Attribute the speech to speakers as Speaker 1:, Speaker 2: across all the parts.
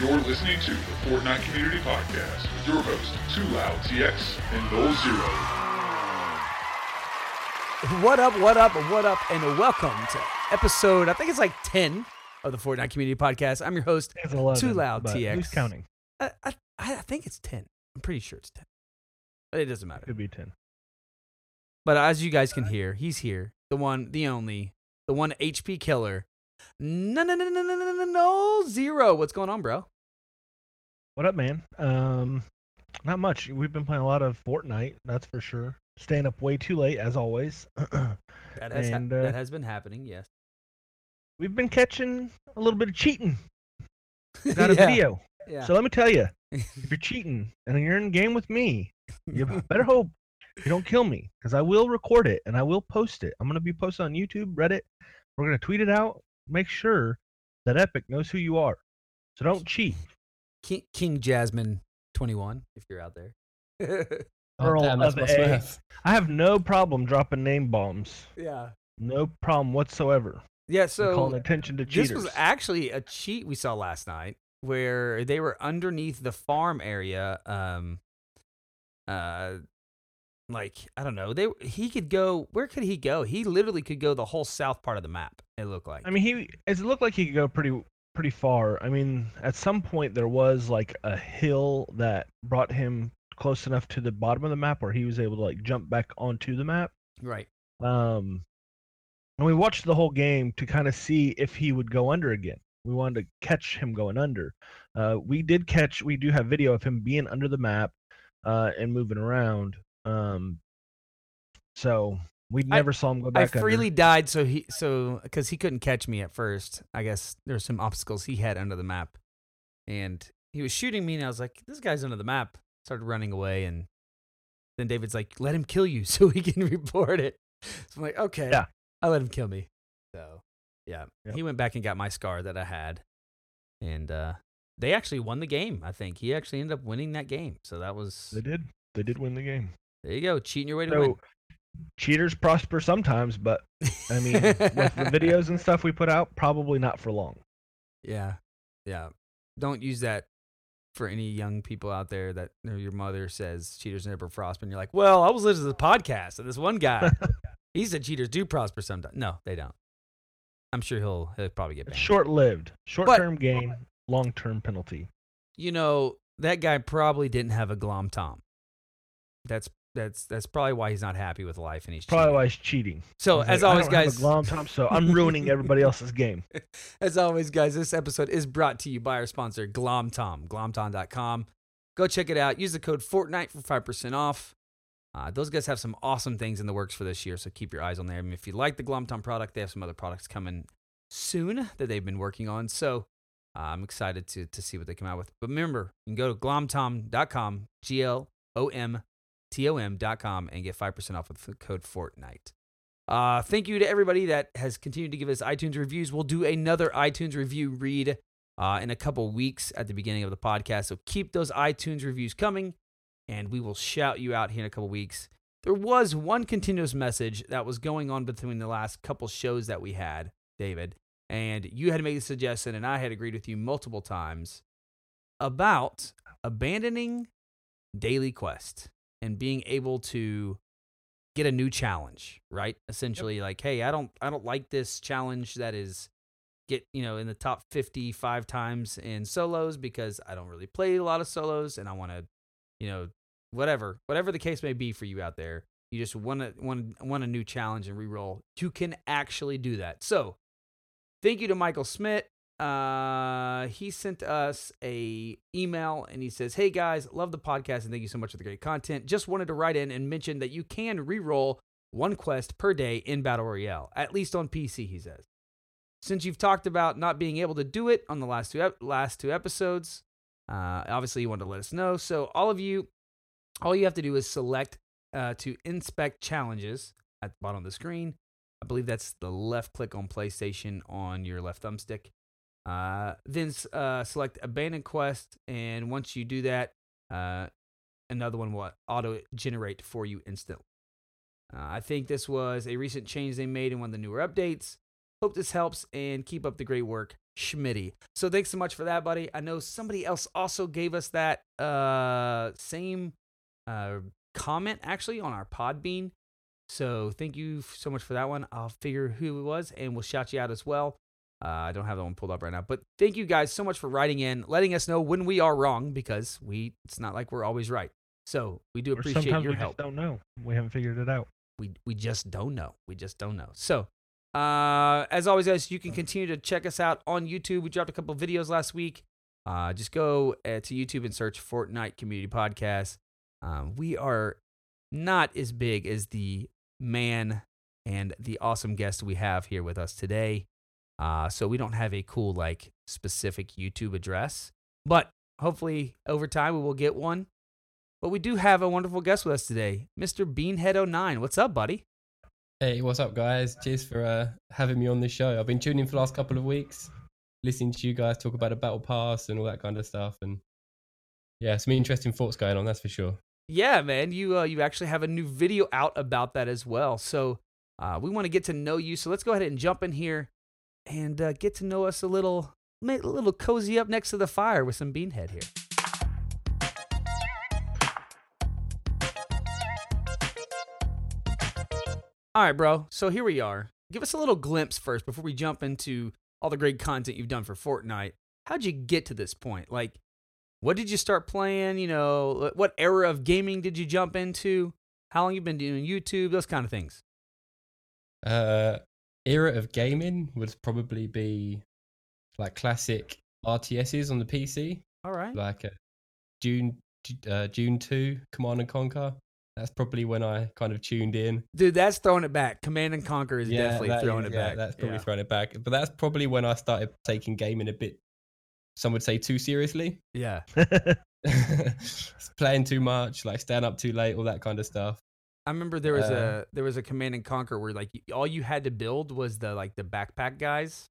Speaker 1: You're listening to the Fortnite Community Podcast with your host, TwoLoudTX and Nolxero.
Speaker 2: What up, what up, what up, and welcome to episode, I think it's like 10 of the Fortnite Community Podcast. I'm your host,
Speaker 3: 11,
Speaker 2: TwoLoudTX.
Speaker 3: Who's counting?
Speaker 2: I, I, I think it's 10. I'm pretty sure it's 10. But it doesn't matter.
Speaker 3: It Could be 10.
Speaker 2: But as you guys can hear, he's here. The one, the only, the one HP killer. No, no, no, no, no, no, no, no, zero. What's going on, bro?
Speaker 3: What up, man? Um, not much. We've been playing a lot of Fortnite, that's for sure. Staying up way too late, as always.
Speaker 2: That has, ha-
Speaker 3: uh,
Speaker 2: that has been happening, yes.
Speaker 3: We've been catching a little bit of cheating. Got a
Speaker 2: Yeah,
Speaker 3: video.
Speaker 2: Yeah.
Speaker 3: So let me tell you, if you're cheating and you're in game with me, you better hope you don't kill me because I will record it and I will post it. I'm going to be posted on YouTube, Reddit. We're going to tweet it out. Make sure that Epic knows who you are. So don't cheat.
Speaker 2: King, King Jasmine 21, if you're out there.
Speaker 4: Oh,
Speaker 3: Earl
Speaker 4: damn, that's
Speaker 3: of
Speaker 4: my
Speaker 3: A.
Speaker 4: Smith.
Speaker 3: I have no problem dropping name bombs.
Speaker 2: yeah.
Speaker 3: No problem whatsoever.
Speaker 2: Yeah,
Speaker 3: So, calling attention to cheaters.
Speaker 2: this
Speaker 3: cheaters.
Speaker 2: was actually a cheat we saw last night where they were underneath the farm area um uh like I don't know. They he could go where could he go? He literally could go the whole south part of the map. It looked like.
Speaker 3: I mean, he it looked like he could go pretty pretty far. I mean, at some point there was like a hill that brought him close enough to the bottom of the map where he was able to like jump back onto the map.
Speaker 2: right.
Speaker 3: Um, and we watched the whole game to kind of see if he would go under again. We wanted to catch him going under. Uh, we did catch. We do have video of him being under the map, uh, and moving around. Um, so we
Speaker 2: I-
Speaker 3: never saw him go
Speaker 2: I
Speaker 3: back. under.
Speaker 2: freely died so he so cuz he couldn't catch me at first. I guess there were some obstacles he had under the map. And he was shooting me and I was like, this guy's under the map. Started running away and then David's like, let him kill you so he can report it. So I'm like, okay.
Speaker 3: Yeah.
Speaker 2: I let him kill me. So yeah.
Speaker 3: Yep.
Speaker 2: He went back and got my scar that I had. And uh they actually won the game, I think. He actually ended up winning that game. So that was
Speaker 3: They did. They did win the game.
Speaker 2: There you go, cheating your way to win.
Speaker 3: Cheaters prosper sometimes, but I mean, with the videos and stuff we put out, probably not for long.
Speaker 2: Yeah. Yeah. Don't use that for any young people out there that you know, your mother says cheaters never prosper. And you're like, well, I was listening to the podcast and this one guy, he said cheaters do prosper sometimes. No, they don't. I'm sure he'll, he'll probably get banned.
Speaker 3: Short lived, short term gain, long term penalty.
Speaker 2: You know, that guy probably didn't have a GlomTom. That's that's that's probably why he's not happy with life and he's
Speaker 3: Probably
Speaker 2: cheating.
Speaker 3: why he's cheating.
Speaker 2: So
Speaker 3: He's
Speaker 2: as
Speaker 3: like, I
Speaker 2: always,
Speaker 3: don't have a
Speaker 2: guys,
Speaker 3: GlomTom, so I'm ruining everybody else's game.
Speaker 2: As always, guys, this episode is brought to you by our sponsor, GlomTom, glomtom.com. Go check it out. Use the code Fortnite for 5% off. Uh, those guys have some awesome things in the works for this year, so keep your eyes on there. them. If you like the GlomTom product, they have some other products coming soon that they've been working on. So uh, I'm excited to, to see what they come out with. But remember, you can go to glomtom.com, G L O M T O M.com, and get 5% off with the code Fortnite. Uh, thank you to everybody that has continued to give us iTunes reviews. We'll do another iTunes review read uh, in a couple weeks at the beginning of the podcast. So keep those iTunes reviews coming, and we will shout you out here in a couple weeks. There was one continuous message that was going on between the last couple shows that we had, David, and you had made a suggestion, and I had agreed with you multiple times about abandoning daily quest and being able to get a new challenge, right? Essentially like, hey, I don't I don't like this challenge that is get, you know, in the top 55 times in solos because I don't really play a lot of solos and I want to, you know, whatever, whatever the case may be for you out there. You just want to want want a new challenge and reroll. You can actually do that. So, thank you to Michael Smith. Uh, he sent us a email and he says, "Hey guys, love the podcast and thank you so much for the great content. Just wanted to write in and mention that you can reroll one quest per day in Battle Royale, at least on PC." He says. Since you've talked about not being able to do it on the last two ep- last two episodes, uh, obviously you wanted to let us know. So all of you, all you have to do is select uh, to inspect challenges at the bottom of the screen. I believe that's the left click on PlayStation on your left thumbstick. Uh, then uh, select abandoned quest, and once you do that, uh, another one will auto generate for you instantly. Uh, I think this was a recent change they made in one of the newer updates. Hope this helps and keep up the great work. Schmitty. So thanks so much for that, buddy. I know somebody else also gave us that uh, same uh, comment actually on our Podbean. So thank you so much for that one. I'll figure who it was and we'll shout you out as well. Uh, I don't have that one pulled up right now, but thank you guys so much for writing in, letting us know when we are wrong because we it's not like we're always right. So we do appreciate
Speaker 3: sometimes
Speaker 2: your
Speaker 3: we
Speaker 2: help.
Speaker 3: just don't know. We haven't figured it out.
Speaker 2: We we just don't know. We just don't know. So, uh, as always, guys, you can continue to check us out on YouTube. We dropped a couple videos last week. Uh, just go uh, to YouTube and search Fortnite Community Podcast. Um, we are not as big as the man and the awesome guest we have here with us today. Uh, so we don't have a cool like specific YouTube address, but hopefully over time we will get one. But we do have a wonderful guest with us today, Mr. Beanhead09. What's up, buddy?
Speaker 4: Hey, what's up, guys? Cheers for uh, having me on the show. I've been tuning in for the last couple of weeks, listening to you guys talk about the battle pass and all that kind of stuff, and yeah, some interesting thoughts going on. That's for sure.
Speaker 2: Yeah, man, you uh, you actually have a new video out about that as well. So uh, we want to get to know you. So let's go ahead and jump in here and uh, get to know us a little, a little cozy up next to the fire with some Beanhead here. All right, bro. So here we are. Give us a little glimpse first before we jump into all the great content you've done for Fortnite. How'd you get to this point? Like, what did you start playing? You know, what era of gaming did you jump into? How long you been doing YouTube? Those kind of things.
Speaker 4: Uh, era of gaming would probably be like classic RTSs on the PC,
Speaker 2: All right.
Speaker 4: like uh, Dune uh, Dune two Command and Conquer. That's probably when I kind of tuned in.
Speaker 2: Dude, that's throwing it back. Command and Conquer is definitely throwing
Speaker 4: is-
Speaker 2: it
Speaker 4: yeah,
Speaker 2: back.
Speaker 4: That's probably
Speaker 2: Yeah.
Speaker 4: throwing it back. But that's probably when I started taking gaming a bit. Some would say too seriously.
Speaker 2: yeah.
Speaker 4: playing too much, like staying up too late, all that kind of stuff.
Speaker 2: I remember there was
Speaker 4: Uh,
Speaker 2: a there was a Command and Conquer where like all you had to build was the like the backpack guys,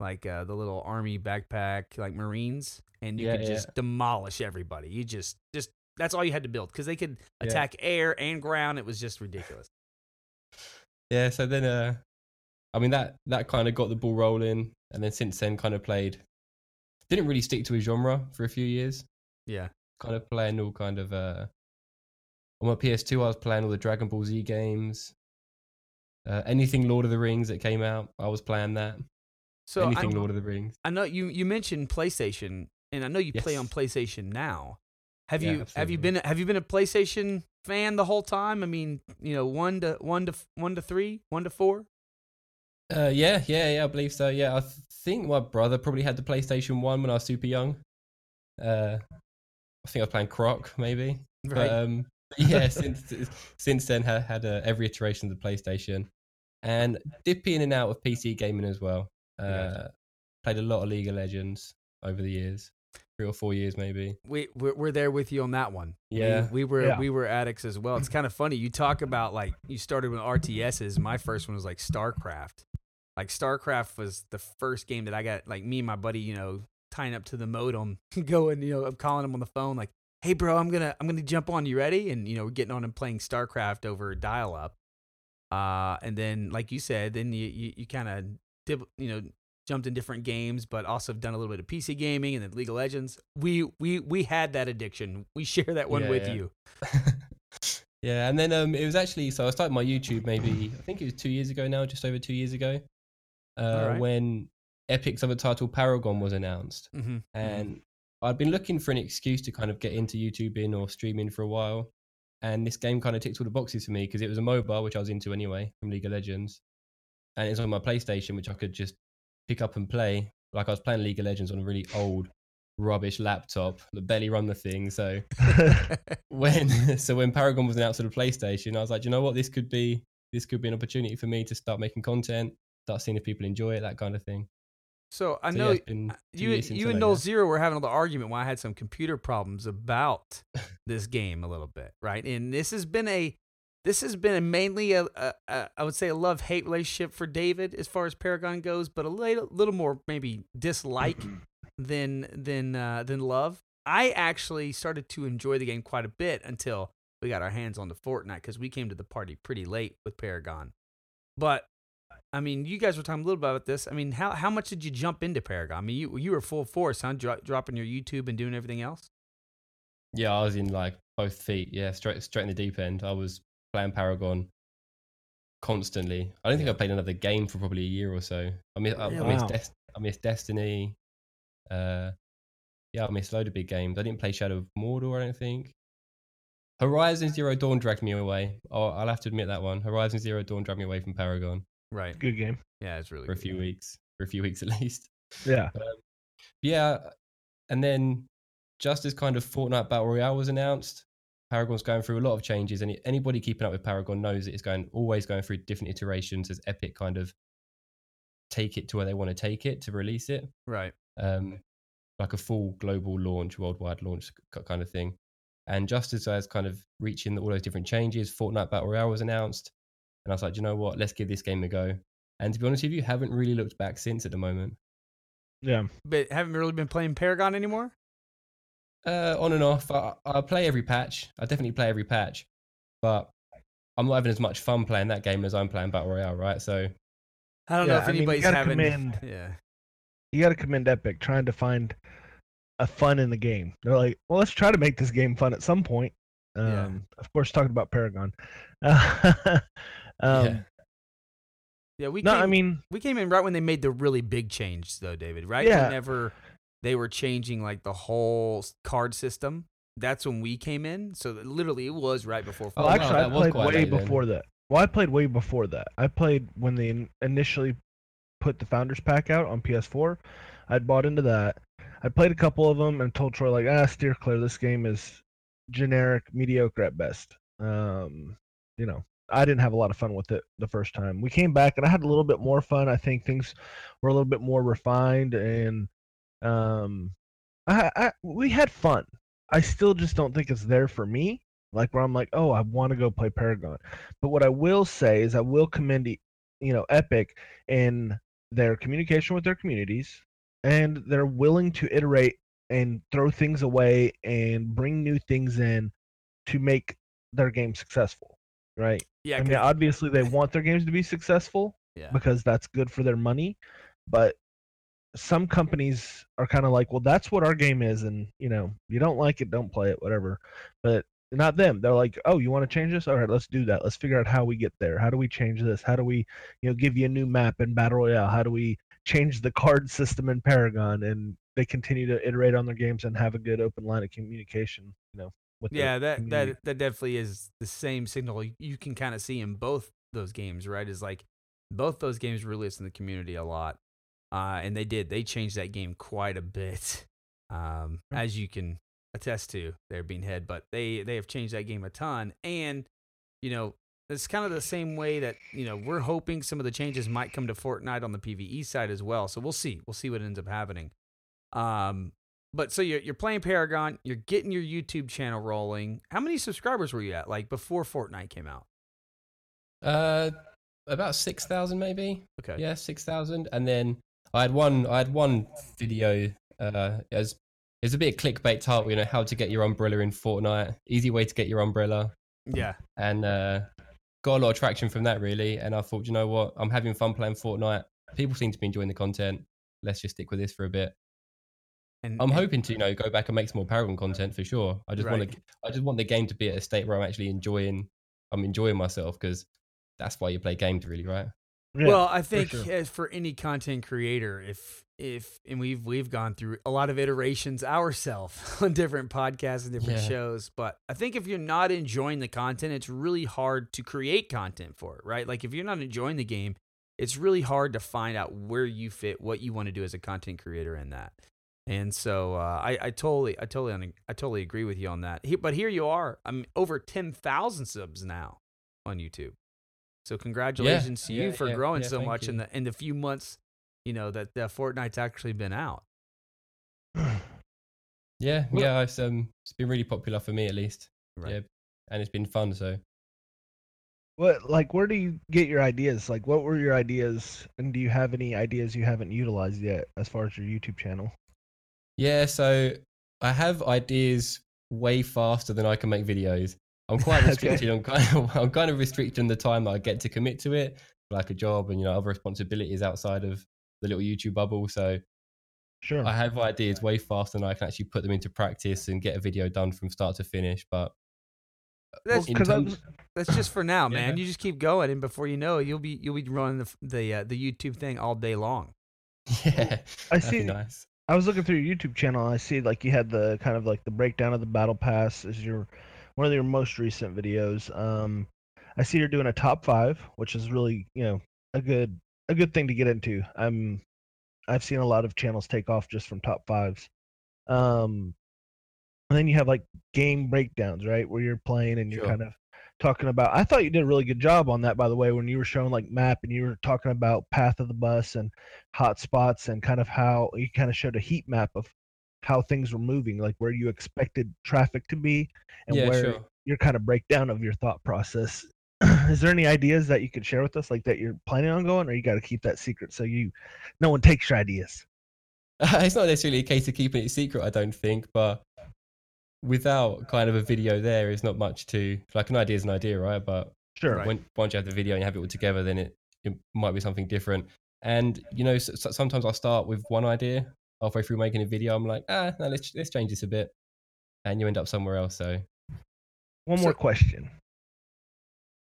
Speaker 2: like uh, the little army backpack like Marines, and you
Speaker 4: Yeah,
Speaker 2: could
Speaker 4: yeah.
Speaker 2: just demolish everybody. You just just that's all you had to build because they could
Speaker 4: Yeah.
Speaker 2: attack air and ground. It was just ridiculous.
Speaker 4: Yeah, so then uh I mean that that kind of got the ball rolling and then since then kind of played didn't really stick to a genre for a few years.
Speaker 2: Yeah.
Speaker 4: Kind of playing all kind of uh on my PS2 I was playing all the Dragon Ball Z games. Uh, anything Lord of the Rings that came out, I was playing that.
Speaker 2: So I,
Speaker 4: anything Lord of the Rings.
Speaker 2: I know you you mentioned PlayStation, and I know you play on PlayStation now. Have
Speaker 4: Yeah,
Speaker 2: you have you been have you been a PlayStation fan the whole time? I mean, you know, one to one to one to three, one to four.
Speaker 4: Uh, yeah, yeah, yeah, I believe so. Yeah, I th- think my brother probably had the PlayStation One when I was super young. Uh, I think I was playing Croc, maybe.
Speaker 2: Right.
Speaker 4: Um, yeah, since since then had had uh, every iteration of the PlayStation, and dip in and out of PC gaming as well. Uh,
Speaker 2: Gotcha.
Speaker 4: played a lot of League of Legends over the years, three or four years maybe.
Speaker 2: we we're, we're there with you on that one. We-
Speaker 4: Yeah.
Speaker 2: we, were
Speaker 3: Yeah.
Speaker 2: we were addicts as well. It's kind of funny. You talk about like you started with RTSs. My first one was like StarCraft. Like StarCraft was the first game that I got. Like me and my buddy, you know, tying up to the modem, going, you know, I'm calling him on the phone, like, "Hey, bro, I'm gonna I'm gonna jump on. You ready?" And you know, we're getting on and playing StarCraft over dial up. Uh, and then, like you said, then you you, you kind of dib, you know jumped in different games, but also have done a little bit of PC gaming and then League of Legends. We we we had that addiction. We share that one
Speaker 4: Yeah,
Speaker 2: with
Speaker 4: yeah.
Speaker 2: you.
Speaker 4: yeah, and then um, it was actually so I started my YouTube maybe I think it was two years ago now, just over two years ago, uh,
Speaker 2: Alright.
Speaker 4: when Epic's other title Paragon was announced,
Speaker 2: Mm-hmm.
Speaker 4: and I'd been looking for an excuse to kind of get into YouTubing or streaming for a while, and this game kind of ticked all the boxes for me because it was a MOBA, which I was into anyway from League of Legends, and it's on my PlayStation, which I could just pick up and play. Like I was playing League of Legends on a really old, rubbish laptop that barely run the thing, so when so when Paragon was announced to the PlayStation, I was like, you know what, this could be this could be an opportunity for me to start making content, start seeing if people enjoy it, that kind of thing.
Speaker 2: So I
Speaker 4: So,
Speaker 2: know
Speaker 4: yeah,
Speaker 2: you you and Null
Speaker 4: yeah.
Speaker 2: Zero were having a little argument why I had some computer problems about this game a little bit, right? And this has been a this has been a mainly a, a, a I would say a love hate relationship for David as far as Paragon goes, but a little, little more maybe dislike than than uh, than love. I actually started to enjoy the game quite a bit until we got our hands on the Fortnite because we came to the party pretty late with Paragon. But I mean, you guys were talking a little bit about this. I mean, how how much did you jump into Paragon? I mean, you you were full force, huh? Dro- dropping your YouTube and doing everything else.
Speaker 4: Yeah, I was in like both feet. Yeah, straight straight in the deep end. I was playing Paragon constantly. I don't think I played another game for probably a year or so. I miss I, I
Speaker 2: Really?
Speaker 4: miss
Speaker 3: Wow.
Speaker 4: Des- I miss Destiny. Uh, yeah, I missed a load of big games. I didn't play Shadow of Mordor. I don't think. Horizon Zero Dawn dragged me away. Oh, I'll have to admit that one. Horizon Zero Dawn dragged me away from Paragon
Speaker 2: Right.
Speaker 3: Good game.
Speaker 2: Yeah, it's really
Speaker 4: for a few
Speaker 2: yeah.
Speaker 4: weeks. For a few weeks at least.
Speaker 3: Yeah.
Speaker 4: Yeah, and then just as kind of Fortnite Battle Royale was announced, Paragon's going through a lot of changes, and anybody keeping up with Paragon knows that it's going always going through different iterations as Epic kind of take it to where they want to take it to release it,
Speaker 2: Right.
Speaker 4: um, like a full global launch, worldwide launch kind of thing. And just as I was kind of reaching all those different changes, Fortnite Battle Royale was announced, and I was like, you know what? Let's give this game a go. And to be honest with you, haven't really looked back since at the moment.
Speaker 3: Yeah.
Speaker 2: But haven't really been playing Paragon anymore.
Speaker 4: Uh, on and off. I, I play every patch. I definitely play every patch, but I'm not having as much fun playing that game as I'm playing Battle Royale, right? So
Speaker 2: I don't know
Speaker 3: Yeah,
Speaker 2: if
Speaker 3: I mean, you
Speaker 2: anybody's having.
Speaker 3: commend-
Speaker 2: Yeah.
Speaker 3: You got to commend Epic trying to find a fun in the game. They're like, well, let's try to make this game fun at some point. Um,
Speaker 2: Yeah.
Speaker 3: Of course, talking about Paragon. um,
Speaker 4: yeah,
Speaker 2: Yeah. We
Speaker 3: No,
Speaker 2: came,
Speaker 3: I mean,
Speaker 2: we came in right when they made the really big change, though, David. Right.
Speaker 3: Yeah.
Speaker 2: Whenever they were changing like the whole card system, that's when we came in. So literally, it was right before.
Speaker 4: Oh,
Speaker 3: well,
Speaker 4: wow,
Speaker 3: actually, I
Speaker 4: was
Speaker 3: played way
Speaker 4: late then.
Speaker 3: before that. Well, I played way before that. I played when they initially put the Founders Pack out on PS4. I'd bought into that. I played a couple of them and told Troy like, ah, steer clear. This game is generic, mediocre at best. Um, you know, I didn't have a lot of fun with it the first time. We came back and I had a little bit more fun. I think things were a little bit more refined and um, I, I we had fun. I still just don't think it's there for me. Like where I'm like, oh, I want to go play Paragon. But what I will say is I will commend, you know, Epic in their communication with their communities, and they're willing to iterate and throw things away and bring new things in to make their game successful. Right.
Speaker 2: Yeah.
Speaker 3: I mean, obviously they want their games to be successful
Speaker 2: yeah.
Speaker 3: because that's good for their money. But some companies are kind of like, well, that's what our game is, and you know, you don't like it, don't play it, whatever. But not them. They're like, oh, you want to change this? All right, let's do that. Let's figure out how we get there. How do we change this? How do we, you know, give you a new map in Battle Royale? How do we change the card system in Paragon? And they continue to iterate on their games and have a good open line of communication. You know,
Speaker 2: Yeah, that
Speaker 3: community.
Speaker 2: that that definitely is the same signal you- can kind of see in both those games, right? Is like both those games released in the community a lot, uh, and they did they changed that game quite a bit, um,
Speaker 3: Yeah.
Speaker 2: as you can attest to there Beanhead. But they they have changed that game a ton, and you know it's kind of the same way that you know we're hoping some of the changes might come to Fortnite on the PVE side as well. So we'll see, we'll see what ends up happening. Um, but so you're you're playing Paragon, you're getting your YouTube channel rolling. How many subscribers were you at like before Fortnite came out?
Speaker 4: uh, about six thousand maybe.
Speaker 2: Okay.
Speaker 4: Yeah, six thousand. And then I had one. I had one video. Uh, as it's a bit of clickbait title, you know, how to get your umbrella in Fortnite. Easy way to get your umbrella.
Speaker 2: Yeah.
Speaker 4: and uh, got a lot of traction from that really. And I thought, you know what, I'm having fun playing Fortnite. People seem to be enjoying the content. Let's just stick with this for a bit.
Speaker 2: And
Speaker 4: I'm
Speaker 2: and-
Speaker 4: hoping to, you know, go back and make some more Paragon content for sure. I just want to, I just want the game to be at a state where I'm actually enjoying, I'm enjoying myself because that's why you play games, really, right?
Speaker 3: Yeah,
Speaker 2: well, I think
Speaker 3: sure.
Speaker 2: Eh, for any content creator, if if and we've we've gone through a lot of iterations ourselves on different podcasts and different
Speaker 4: Yeah.
Speaker 2: shows, but I think if you're not enjoying the content, it's really hard to create content for it, right? Like if you're not enjoying the game, it's really hard to find out where you fit, what you want to do as a content creator in that. And so uh, I, I totally, I totally, I totally agree with you on that. He, but here you are, I'm over ten thousand subs now on YouTube. So congratulations to you
Speaker 4: yeah,
Speaker 2: for
Speaker 4: yeah,
Speaker 2: growing
Speaker 4: yeah,
Speaker 2: so
Speaker 4: thank
Speaker 2: much in the in the few months, you know that that Fortnite's actually been out.
Speaker 4: Yeah,
Speaker 3: Well-
Speaker 4: yeah, it's um, it's been really popular for me at least.
Speaker 2: Right.
Speaker 4: Yeah, and it's been fun. So
Speaker 3: What like where do you get your ideas? Like what were your ideas and do you have any ideas you haven't utilized yet as far as your YouTube channel?
Speaker 4: Yeah, so I have ideas way faster than I can make videos. I'm quite
Speaker 3: Okay.
Speaker 4: restricted. I'm kind of I'm kind of restricted in the time that I get to commit to it. like a job and you know other responsibilities outside of the little YouTube bubble. So
Speaker 3: Sure.
Speaker 4: I have ideas way faster than I can actually put them into practice and get a video done from start to finish. But
Speaker 2: That's,
Speaker 3: Because
Speaker 4: terms-
Speaker 2: that's just for now,
Speaker 4: Yeah.
Speaker 2: man. You just keep going, and before you know you'll be you'll be running the the uh, the YouTube thing all day long.
Speaker 4: yeah,
Speaker 3: I
Speaker 4: that'd be
Speaker 3: see.
Speaker 4: nice.
Speaker 3: I was looking through your YouTube channel. And I see like you had the kind of like the breakdown of the battle pass is your one of your most recent videos. Um, I see you're doing a top five, which is really you know a good a good thing to get into. I'm I've seen a lot of channels take off just from top fives. Um, and then you have like game breakdowns, right, where you're playing and you're
Speaker 4: Sure.
Speaker 3: kind of talking about. I thought you did a really good job on that, by the way, when you were showing like map and you were talking about path of the bus and hot spots and kind of how you kind of showed a heat map of how things were moving, like where you expected traffic to be and
Speaker 4: Yeah,
Speaker 3: where
Speaker 4: sure.
Speaker 3: your kind of breakdown of your thought process. Is there any ideas that you could share with us, like that you're planning on going, or you got to keep that secret so you no one takes your ideas?
Speaker 4: it's not necessarily a case of keeping it secret, I don't think, but without kind of a video there is not much to like an idea is an idea, right? But
Speaker 3: Sure.
Speaker 2: Right.
Speaker 4: when once you have the video and you have it all together, then it, it might be something different. And you know, s- s- sometimes I'll start with one idea halfway through making a video. I'm like, ah, no, let's let's change this a bit, and you end up somewhere else. So
Speaker 3: One
Speaker 2: So-
Speaker 3: more question.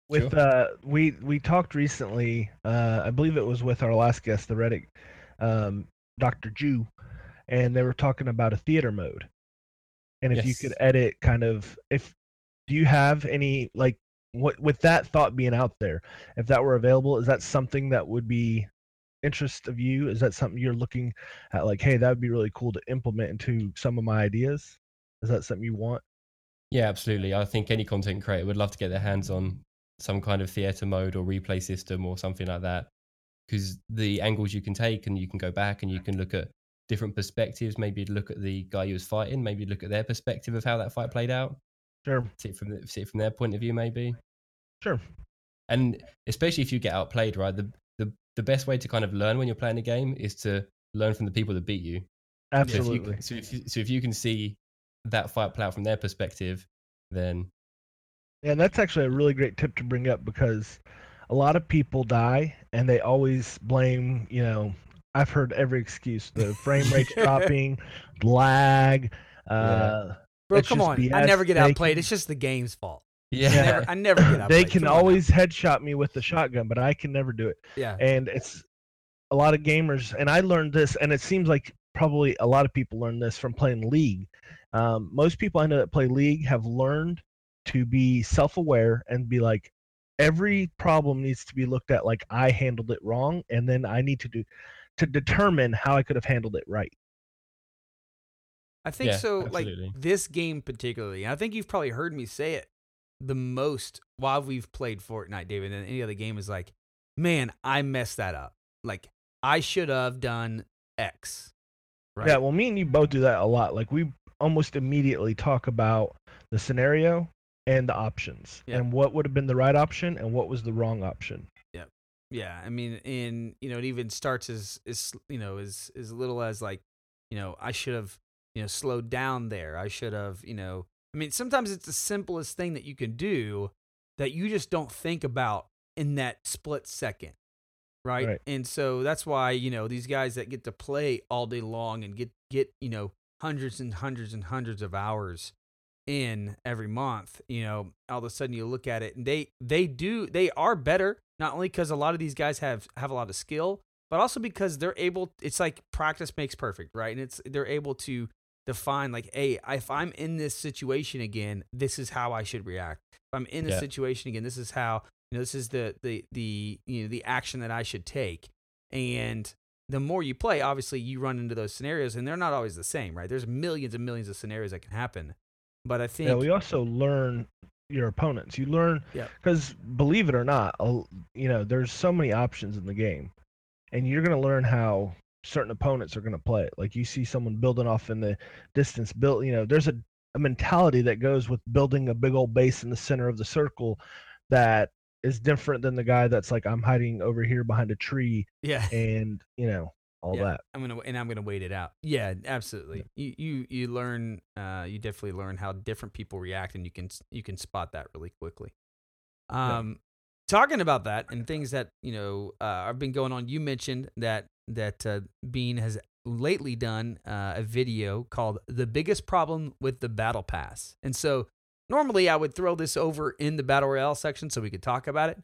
Speaker 3: With
Speaker 4: Sure.
Speaker 3: uh, we we talked recently. Uh, I believe it was with our last guest, the Reddit, um, Doctor Jew, and they were talking about a theater mode. And if you could edit, kind of, if do you have any like what with that thought being out there, if that were available, is that something that would be interest of you? Is that something you're looking at? Like, hey, that would be really cool to implement into some of my ideas. Is that something you want?
Speaker 4: yeah, absolutely. I think any content creator would love to get their hands on some kind of theater mode or replay system or something like that, because the angles you can take and you can go back and you can look at different perspectives. Maybe you look at the guy you was fighting. Maybe you look at their perspective of how that fight played out.
Speaker 3: Sure.
Speaker 4: See it from the, see it from their point of view, maybe.
Speaker 3: Sure.
Speaker 4: and especially if you get outplayed, right? The, the the best way to kind of learn when you're playing a game is to learn from the people that beat you. So if you-
Speaker 3: Absolutely.
Speaker 4: So if you, so if you can see that fight play out from their perspective, then
Speaker 3: Yeah, and that's actually a really great tip to bring up because a lot of people die and they always blame, you know, I've heard every excuse the frame rate's dropping, lag. Uh,
Speaker 2: Bro, come
Speaker 3: just
Speaker 2: on. I never get outplayed.
Speaker 3: can-
Speaker 2: It's just the game's fault.
Speaker 4: yeah,
Speaker 3: Yeah.
Speaker 2: Never, I never get outplayed.
Speaker 3: they can
Speaker 2: Come on
Speaker 3: always headshot me with the shotgun, but I can never do it.
Speaker 2: Yeah.
Speaker 3: And it's a lot of gamers, and I learned this, and it seems like probably a lot of people learn this from playing League. Um, most people I know that play League have learned to be self aware and be like, every problem needs to be looked at like I handled it wrong, and then I need to do to determine how I could have handled it right.
Speaker 2: I think
Speaker 4: Yeah,
Speaker 2: so.
Speaker 4: absolutely.
Speaker 2: Like this game particularly, and I think you've probably heard me say it the most while we've played Fortnite, David, and any other game is like, man, I messed that up. Like I should have done X. Right.
Speaker 3: Yeah, well, me and you both do that a lot. Like we almost immediately talk about the scenario and the options
Speaker 2: Yeah.
Speaker 3: and what would have been the right option and what was the wrong option.
Speaker 2: Yeah, I mean, in you know, it even starts as as you know, as as little as like, you know, I should have you know slowed down there. I should have you know. I mean, sometimes it's the simplest thing that you can do that you just don't think about in that split second, right?
Speaker 3: Right.
Speaker 2: And so that's why you know these guys that get to play all day long and get get you know hundreds and hundreds and hundreds of hours in every month you know all of a sudden you look at it and they they do they are better not only because a lot of these guys have have a lot of skill but also because they're able it's like practice makes perfect right? And it's they're able to define like hey if i'm in this situation again this is how i should react. If i'm in this
Speaker 4: Yeah.
Speaker 2: situation again this is how you know this is the the the you know the action that i should take. And the more you play obviously you run into those scenarios and they're not always the same right? There's millions and millions of scenarios that can happen but i think
Speaker 3: Yeah, we also learn your opponents. You learn
Speaker 2: Yeah.
Speaker 3: because believe it or not, you know, there's so many options in the game, and you're gonna learn how certain opponents are gonna play it. Like you see someone building off in the distance, build. You know, there's a a mentality that goes with building a big old base in the center of the circle that is different than the guy that's like I'm hiding over here behind a tree
Speaker 2: yeah
Speaker 3: and you know all
Speaker 2: Yeah.
Speaker 3: that.
Speaker 2: I'm gonna and I'm gonna wait it out. Yeah, absolutely. You you you learn. Uh, you definitely learn how different people react, and you can you can spot that really quickly.
Speaker 3: Yeah.
Speaker 2: Um, talking about that and things that you know uh, have been going on. You mentioned that that uh, Bean has lately done uh, a video called "The Biggest Problem with the Battle Pass," and so normally I would throw this over in the battle royale section so we could talk about it,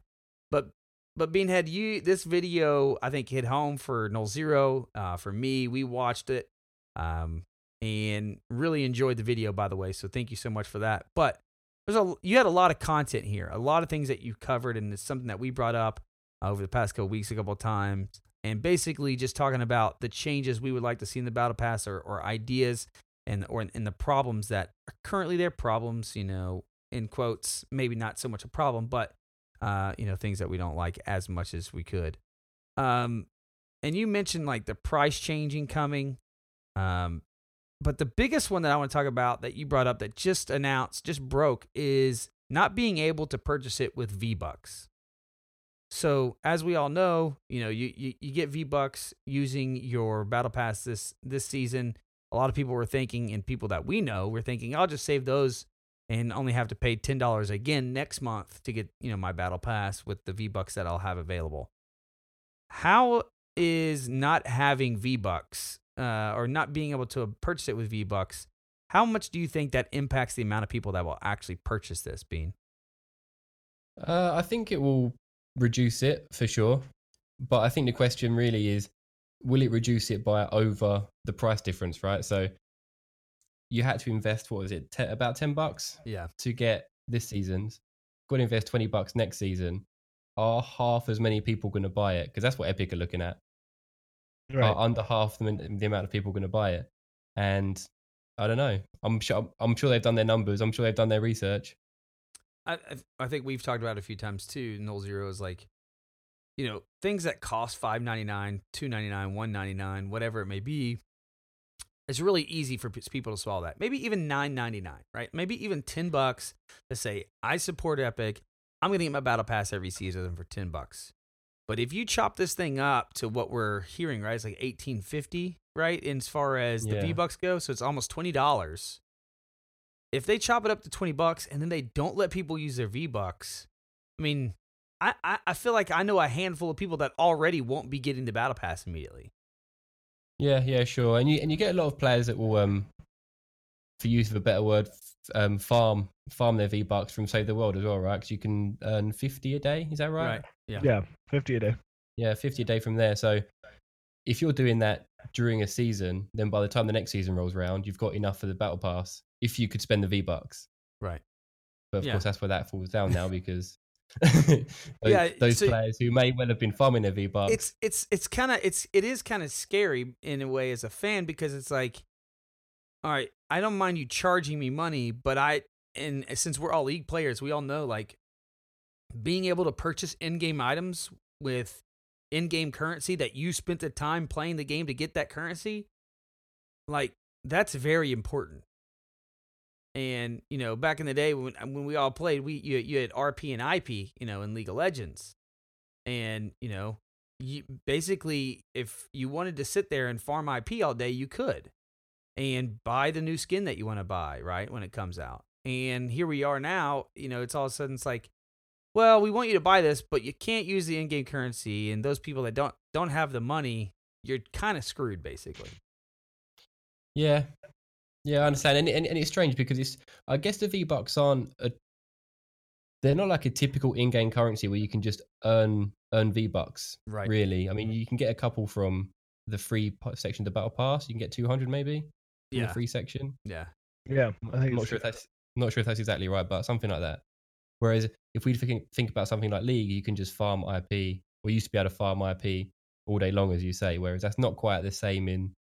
Speaker 2: but but Beanhead, you this video I think hit home for Nolxero. Uh, for me, we watched it um, and really enjoyed the video. By the way, so thank you so much for that. But there's a you had a lot of content here, a lot of things that you covered, and it's something that we brought up uh, over the past couple weeks a couple times, and basically just talking about the changes we would like to see in the battle pass or, or ideas and or in the problems that are currently there problems, you know, in quotes, maybe not so much a problem, but uh, you know, things that we don't like as much as we could. Um, and you mentioned like the price changing coming. Um, but the biggest one that I want to talk about that you brought up that just announced, just broke, is not being able to purchase it with V Bucks. So as we all know, you know, you, you, you get V Bucks using your battle pass this this season. A lot of people were thinking, and people that we know were thinking, I'll just save those and only have to pay ten dollars again next month to get you know my battle pass with the V Bucks that I'll have available. How is not having V Bucks uh, or not being able to purchase it with V Bucks? How much do you think that impacts the amount of people that will actually purchase this? Bean.
Speaker 4: Uh, I think it will reduce it for sure, but I think the question really is, will it reduce it by over the price difference? Right. So you had to invest what was it about 10 bucks
Speaker 2: Yeah.
Speaker 4: to get this season's got to invest 20 bucks next season are half as many people going to buy it because that's what epic are looking at
Speaker 3: Right.
Speaker 4: are under half the, the amount of people going to buy it and i don't know i'm sure i'm sure they've done their numbers i'm sure they've done their research
Speaker 2: I, I think we've talked about it a few times too. Nolxero is like, you know, things that cost five ninety nine, two ninety nine, one ninety nine, whatever it may be. It's really easy for people to swallow that. Maybe even nine ninety nine, right? Maybe even ten bucks to say I support Epic. I'm gonna get my battle pass every season for ten bucks. But if you chop this thing up to what we're hearing, right, it's like eighteen fifty, right? As far as the
Speaker 4: Yeah.
Speaker 2: V bucks go, so it's almost twenty dollars if they chop it up to 20 bucks and then they don't let people use their V bucks, I mean, I, I, I feel like I know a handful of people that already won't be getting the battle pass immediately.
Speaker 4: Yeah yeah sure and you and you get a lot of players that will um for use of a better word um farm farm their v bucks from save the world as well right because you can earn 50 a day is that right
Speaker 2: Yeah.
Speaker 3: yeah, fifty a day.
Speaker 4: Yeah, 50 a day from there. So if you're doing that during a season, then by the time the next season rolls around, you've got enough for the battle pass if you could spend the V bucks.
Speaker 2: Right.
Speaker 4: But of
Speaker 2: Yeah.
Speaker 4: course, that's where that falls down now because those,
Speaker 2: Yeah,
Speaker 4: those
Speaker 2: so-
Speaker 4: players who may well have been farming their V bucks.
Speaker 2: It's it's it's kind of it's it is kind of scary in a way as a fan because it's like, all right, I don't mind you charging me money, but I and since we're all league players, we all know like being able to purchase in-game items with in-game currency that you spent the time playing the game to get that currency, like that's very important. And you know, back in the day when uh, when we all played, we you, you had RP and IP, you know, in League of Legends, and you know, you basically if you wanted to sit there and farm IP all day, you could, and buy the new skin that you want to buy, right when it comes out. And here we are now. You know, it's all of a sudden it's like, well, we want you to buy this, but you can't use the in-game currency, and those people that don't don't have the money, you're kind of screwed, basically.
Speaker 4: yeah. Yeah, I understand. And, and, and it's strange because it's, I guess the V bucks aren't, a, they're not like a typical in game currency where you can just earn earn V bucks.
Speaker 2: Right.
Speaker 4: Really. I mean, mm-hmm. you can get a couple from the free section of the battle pass. You can get 200 maybe in
Speaker 2: Yeah.
Speaker 4: the free section.
Speaker 2: Yeah.
Speaker 3: Yeah, I think
Speaker 4: I'm not sure if that's not sure if that's exactly right, but something like that. Whereas if we think think about something like League, you can just farm IP. or used to be able to farm IP all day long, as you say. Whereas that's not quite the same in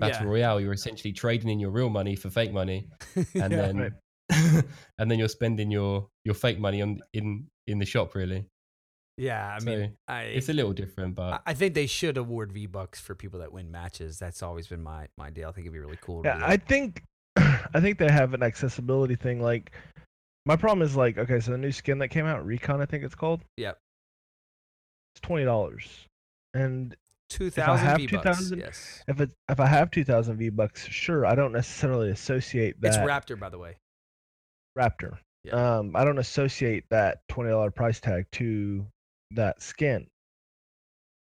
Speaker 4: Battle
Speaker 2: Yeah.
Speaker 4: Royale. You're essentially trading in your real money for fake money, and
Speaker 2: Yeah.
Speaker 4: then
Speaker 3: right.
Speaker 4: and then you're spending your your fake money on in in the shop. Really,
Speaker 2: yeah, I
Speaker 4: So,
Speaker 2: mean, I
Speaker 4: it's a little different, but
Speaker 2: I- I think they should award V Bucks for people that win matches. That's always been my my deal. I think it'd be really cool. To
Speaker 3: Yeah,
Speaker 2: do
Speaker 3: I think I think they have an accessibility thing. Like, my problem is like, okay, so the new skin that came out, Recon, I think it's called.
Speaker 2: Yep.
Speaker 3: It's twenty dollars, and
Speaker 2: two thousand V Bucks.
Speaker 3: 2,000
Speaker 2: Yes,
Speaker 3: if it if I have two thousand V bucks, sure, I don't necessarily associate that
Speaker 2: it's Raptor, by the way.
Speaker 3: Raptor.
Speaker 2: Yeah.
Speaker 3: Um, I don't associate that twenty dollar price tag to that skin.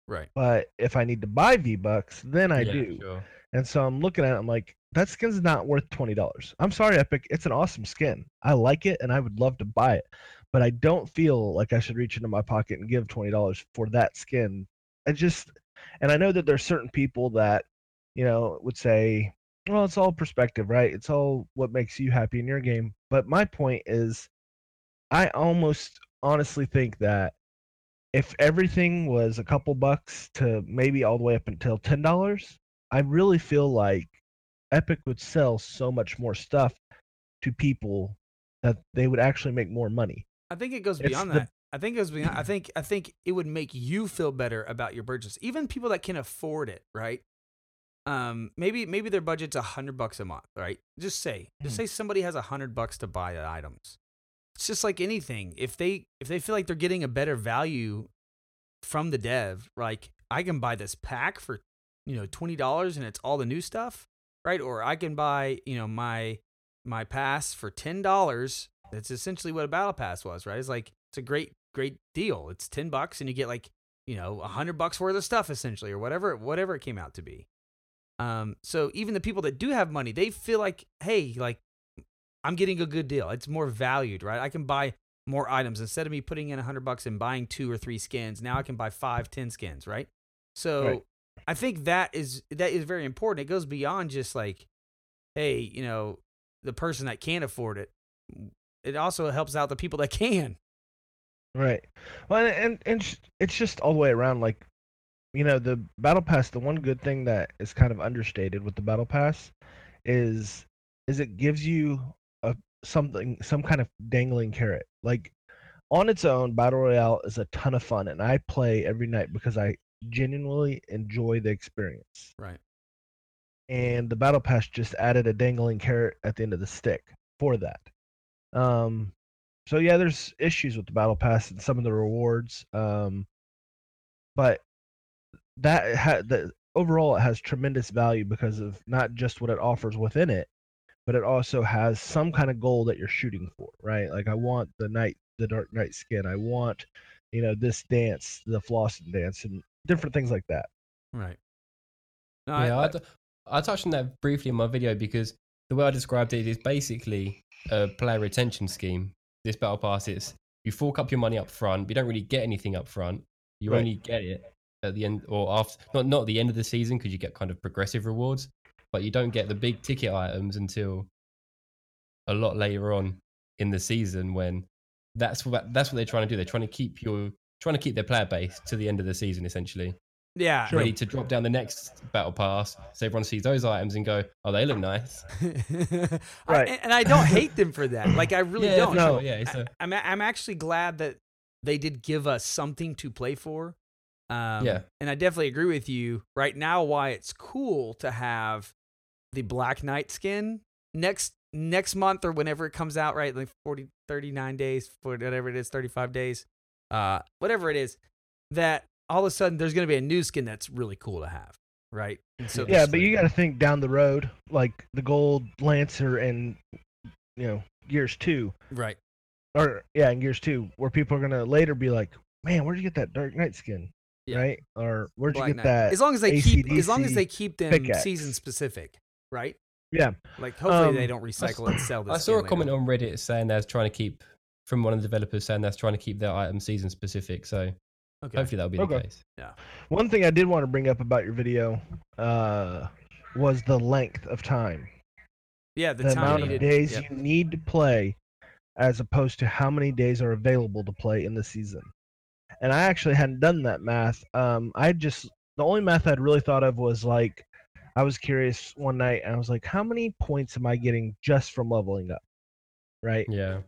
Speaker 2: Right.
Speaker 3: But if I need to buy V Bucks, then I
Speaker 4: Yeah,
Speaker 3: do.
Speaker 4: Sure.
Speaker 3: And so I'm looking at it, I'm like, that skin's not worth twenty dollars. I'm sorry, Epic. It's an awesome skin. I like it and I would love to buy it. But I don't feel like I should reach into my pocket and give twenty dollars for that skin. I just and I know that there's certain people that, you know, would say, Well, it's all perspective, right? It's all what makes you happy in your game. But my point is I almost honestly think that if everything was a couple bucks to maybe all the way up until ten dollars, I really feel like Epic would sell so much more stuff to people that they would actually make more money.
Speaker 2: I think it goes
Speaker 3: It's
Speaker 2: beyond
Speaker 3: the-
Speaker 2: that. I think it beyond. I think I think it would make you feel better about your purchase. Even people that can afford it, right? Um, maybe maybe their budget's a hundred bucks a month, right? Just say, just
Speaker 3: Mhm.
Speaker 2: say somebody has a hundred bucks to buy the items. It's just like anything. If they if they feel like they're getting a better value from the dev, like I can buy this pack for you know twenty dollars and it's all the new stuff, right? Or I can buy you know my my pass for ten dollars. That's essentially what a battle pass was, right? It's like it's a great great deal. It's ten bucks and you get like you know a hundred bucks worth of stuff essentially, or whatever whatever it came out to be. Um, so even the people that do have money, they feel like, hey, like I'm getting a good deal. It's more valued, right? I can buy more items instead of me putting in a hundred bucks and buying two or three skins. Now I can buy five, ten skins, right? So
Speaker 3: Right.
Speaker 2: I think that is that is very important. It goes beyond just like, hey, you know, the person that can't afford it. It also helps out the people that can.
Speaker 3: Right. Well, and and it's just all the way around. Like, you know, the battle pass. The one good thing that is kind of understated with the battle pass is is it gives you a something some kind of dangling carrot. Like on its own, battle royale is a ton of fun, and I play every night because I genuinely enjoy the experience.
Speaker 2: Right.
Speaker 3: and the battle pass just added a dangling carrot at the end of the stick for that. Um, so yeah, there's issues with the battle pass and some of the rewards, um, but that ha- the overall it has tremendous value because of not just what it offers within it, but it also has some kind of goal that you're shooting for, right? Like I want the night, the Dark Knight skin. I want, you know, this dance, the flossing dance, and different things like that.
Speaker 2: Right. No, I-
Speaker 4: yeah, I, t- I touched on that briefly in my video because the way I described it is basically a player retention scheme. This battle pass is you fork up your money up front, but you don't really get anything up front. You
Speaker 3: Right.
Speaker 4: only get it at the end or after, not not the end of the season because you get kind of progressive rewards, but you don't get the big ticket items until a lot later on in the season when that's what that's what they're trying to do. They're trying to keep your trying to keep their player base to the end of the season essentially
Speaker 2: yeah.
Speaker 4: ready to drop down the next battle pass so everyone sees those items and go oh they look nice
Speaker 2: I-
Speaker 3: Right.
Speaker 2: and I don't hate them for that. Like I really
Speaker 4: yeah,
Speaker 2: don't.
Speaker 4: for
Speaker 3: No.
Speaker 4: sure, yeah it's a,
Speaker 2: I'm a- I'm actually glad that they did give us something to play for. Um,
Speaker 4: Yeah.
Speaker 2: and I definitely agree with you. Right now, why it's cool to have the Black Knight skin next next month or whenever it comes out, right? Like 40, 39 days, whatever it is, 35 days, uh, whatever it is, that all of a sudden there's going to be a new skin that's really cool to have, right? And so
Speaker 3: yeah, but you got to think down the road, like the gold lancer and you know Gears Two,
Speaker 2: right.
Speaker 3: or yeah, in Gears Two, where people are gonna later be like, "Man, where'd you get that Dark Knight skin?"
Speaker 2: Yeah.
Speaker 3: Right? Or where'd
Speaker 2: Black
Speaker 3: you get
Speaker 2: Knight.
Speaker 3: that?
Speaker 2: As long as they keep, as long as they keep them
Speaker 3: pickaxe?
Speaker 2: season specific, right?
Speaker 3: Yeah,
Speaker 2: Like hopefully they
Speaker 3: Um,
Speaker 2: don't recycle and sell this.
Speaker 4: i saw a
Speaker 2: later.
Speaker 4: comment on reddit saying they're trying to keep from one of the developers saying they're trying to keep their item season specific so
Speaker 2: Okay.
Speaker 4: hopefully that'll be
Speaker 3: Okay.
Speaker 4: the case Yeah.
Speaker 3: one thing I did want to bring up about your video uh, was the length of time,
Speaker 2: Yeah, the,
Speaker 3: the,
Speaker 2: time
Speaker 3: amount
Speaker 2: needed.
Speaker 3: of days
Speaker 2: Yep.
Speaker 3: you need to play, as opposed to how many days are available to play in the season. And I actually hadn't done that math. Um, I just the only math I'd really thought of was like, I was curious one night, and I was like, how many points am I getting just from leveling up? Right?
Speaker 4: yeah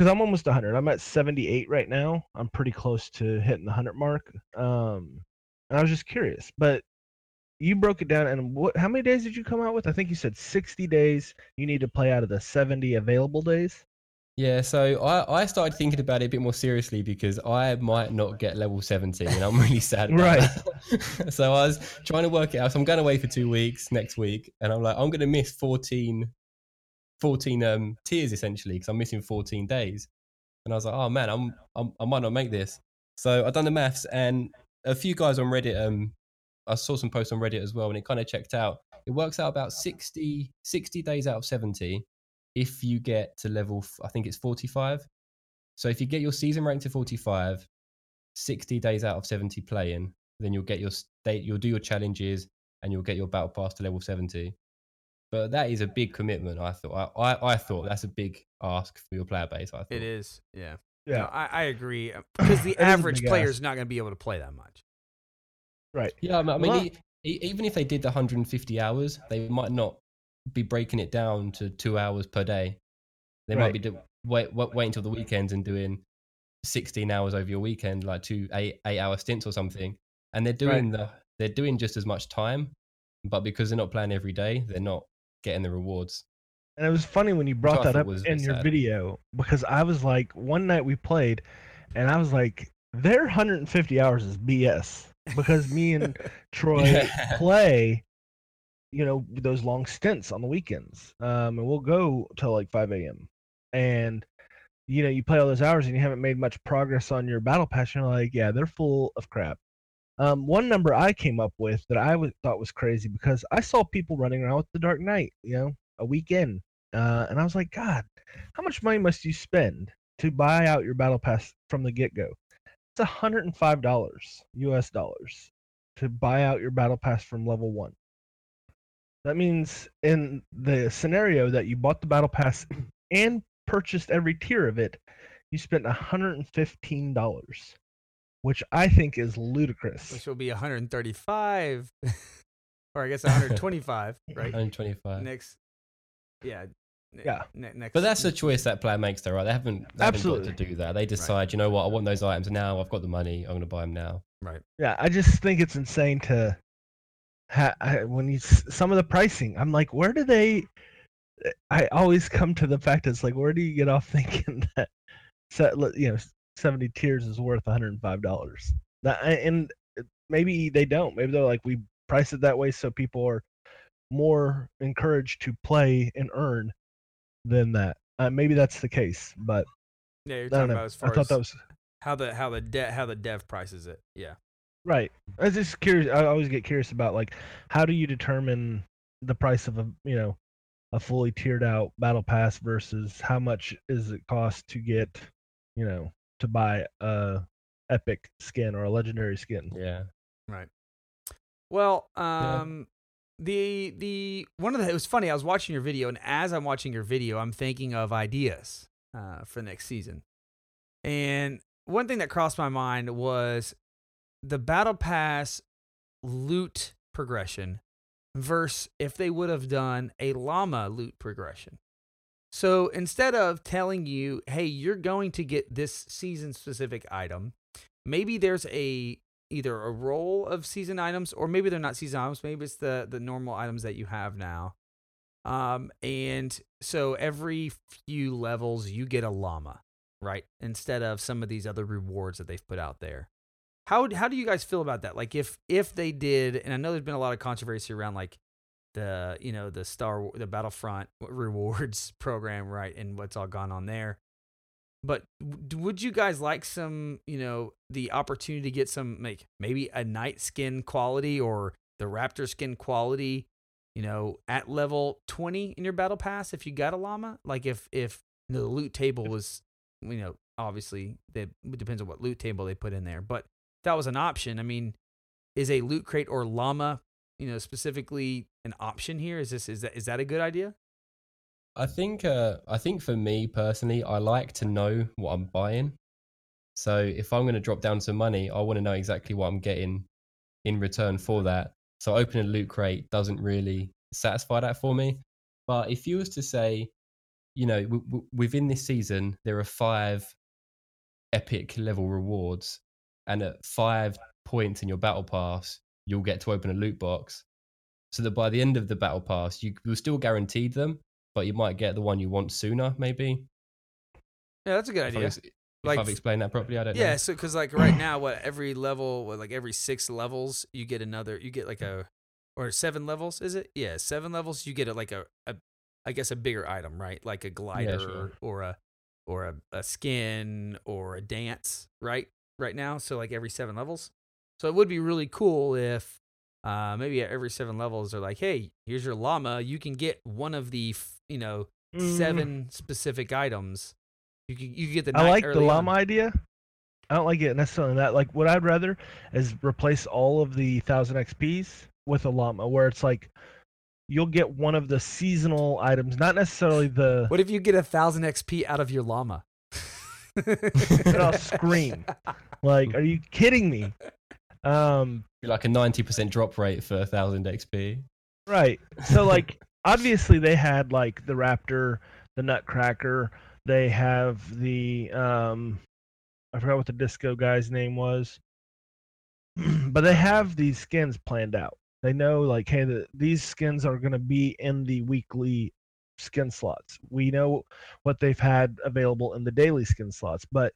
Speaker 3: because I'm almost 100. I'm at 78 right now. I'm pretty close to hitting the 100 mark. Um, and I was just curious, but you broke it down. And what? How many days did you come out with? I think you said 60 days. You need to play out of the 70 available days.
Speaker 4: yeah so I, I started thinking about it a bit more seriously because i might not get level 70 and i'm really sad about
Speaker 3: Right.
Speaker 4: that. so i was trying to work it out so i'm going away for two weeks next week and i'm like i'm going to miss 14 14 um, tiers essentially because I'm missing 14 days. And I was like, oh man, I'm, I'm I might not make this. So I done the maths, and a few guys on Reddit. Um, I saw some posts on Reddit as well, and it kind of checked out. It works out about 60, 60 days out of 70 if you get to level. I think it's 45. So if you get your season rank to 45, 60 days out of 70 playing, then you'll get your state. You'll do your challenges, and you'll get your battle pass to level 70. But that is a big commitment. I thought. I, I, I thought that's a big ask for your player base. I thought
Speaker 2: It is. Yeah.
Speaker 3: Yeah.
Speaker 2: No, I, I agree uh, because the
Speaker 3: It is a
Speaker 2: average player is not going to be able to play that much.
Speaker 3: Right.
Speaker 4: Yeah, I mean,
Speaker 3: Well-
Speaker 4: e- e- even if they did the 150 hours, they might not be breaking it down to two hours per day. They might be do- wait, wait wait until the weekends and doing 16 hours over your weekend, like two eight eight hour stints or something. And they're doing the they're doing just as much time, but because they're not playing every day, they're not getting the rewards.
Speaker 3: And it was funny when you brought that up in your
Speaker 4: sad.
Speaker 3: video because I was like, one night we played, and I was like, their 150 hours is BS because me and Troy
Speaker 4: Yeah.
Speaker 3: play, you know, those long stints on the weekends, um, and we'll go till like 5 a.m. And you know, you play all those hours and you haven't made much progress on your battle pass. You're like, yeah, they're full of crap. Um, one number I came up with that I thought was crazy because I saw people running around with the Dark Knight, you know, a weekend, uh, and I was like, God, how much money must you spend to buy out your battle pass from the get go? It's hundred and five dollars U.S. dollars to buy out your battle pass from level one. That means in the scenario that you bought the battle pass and purchased every tier of it, you spent hundred and fifteen dollars, which I think is ludicrous.
Speaker 2: which will be 135 or I guess 125, right?
Speaker 4: 125.
Speaker 2: Next, yeah,
Speaker 3: Yeah.
Speaker 2: ne- next,
Speaker 4: But that's a choice that player makes, though, right? They haven't, they haven't got
Speaker 3: Absolutely.
Speaker 4: to do that. They decide, you know what, I want those items now. I've got the money. I'm going to buy them now.
Speaker 2: right.
Speaker 3: Yeah, I just think it's insane to ha- I, when you some of the pricing. I'm like, where do they? I always come to the fact it's like, where do you get off thinking that set, you know, 70 tiers is worth 105 dollars? That and maybe they don't. Maybe they're like, we price it that way so people are more encouraged to play and earn than that. Uh, maybe that's the case, but
Speaker 2: Yeah, you're
Speaker 3: I
Speaker 2: talking about as
Speaker 3: I
Speaker 2: far
Speaker 3: thought
Speaker 2: as
Speaker 3: that was
Speaker 2: how the how the de- how the dev prices it. Yeah.
Speaker 3: Right. I was just curious. I always get curious about like how do you determine the price of a you know a fully tiered out battle pass versus how much is it cost to get you know to buy a epic skin or a legendary skin.
Speaker 4: Yeah.
Speaker 2: Right. Well, um, the the one of the it was funny. I was watching your video, and as I'm watching your video, I'm thinking of ideas uh, for next season. And one thing that crossed my mind was the battle pass loot progression versus if they would have done a llama loot progression. So instead of telling you, hey, you're going to get this season specific item, maybe there's a either a roll of season items or maybe they're not season items, maybe it's the the normal items that you have now. Um and so every few levels you get a llama, right? Instead of some of these other rewards that they've put out there. How how do you guys feel about that? Like if if they did and I know there's been a lot of controversy around like the you know the Star the Battlefront rewards program, right? And what's all gone on there. But would you guys like some, you know, the opportunity to get some, like maybe a Knight skin quality or the Raptor skin quality, you know, at level twenty in your battle pass if you got a llama? Like if if the loot table was, you know, obviously that it depends on what loot table they put in there, but if that was an option. I mean, is a loot crate or llama, you know, specifically an option here? Is this is that is that a good idea?
Speaker 4: I think uh, I think for me personally, I like to know what I'm buying. So if I'm going to drop down some money, I want to know exactly what I'm getting in return for that. So opening a loot crate doesn't really satisfy that for me. But if you was to say, you know, w- w- within this season there are five epic level rewards, and at five points in your battle pass, you'll get to open a loot box. So that by the end of the battle pass, you will still guaranteed them, but you might get the one you want sooner, maybe.
Speaker 2: Yeah, that's a good
Speaker 4: If,
Speaker 2: idea.
Speaker 4: if
Speaker 2: Like-
Speaker 4: I've explained that properly, I don't
Speaker 2: Yeah,
Speaker 4: know.
Speaker 2: so because like right now, what every level, what, like every six levels, you get another, you get like a, or seven levels, is it? Yeah, seven levels, you get a, like a, a I guess a bigger item, right? Like a glider
Speaker 4: sure.
Speaker 2: or a or a, a skin or a dance, right? Right now, so like every seven levels. So it would be really cool if uh, maybe at every seven levels they're like, hey, here's your llama. You can get one of the f- you know
Speaker 3: Mm,
Speaker 2: seven specific items. You can you can get the.
Speaker 3: I like the llama
Speaker 2: on.
Speaker 3: idea. I don't like it necessarily that. Like, what I'd rather is replace all of the thousand XPs with a llama, where it's like you'll get one of the seasonal items, not necessarily the.
Speaker 2: What if you get a thousand XP out of your llama?
Speaker 3: And I'll scream. Like, are you kidding me? Um,
Speaker 4: Like a ninety percent drop rate for thousand XP.
Speaker 3: right. So, like, obviously they had like the Raptor, the Nutcracker. They have the um, I forgot what the disco guy's name was, but they have these skins planned out. They know like, hey, the, these skins are going to be in the weekly skin slots. We know what they've had available in the daily skin slots, but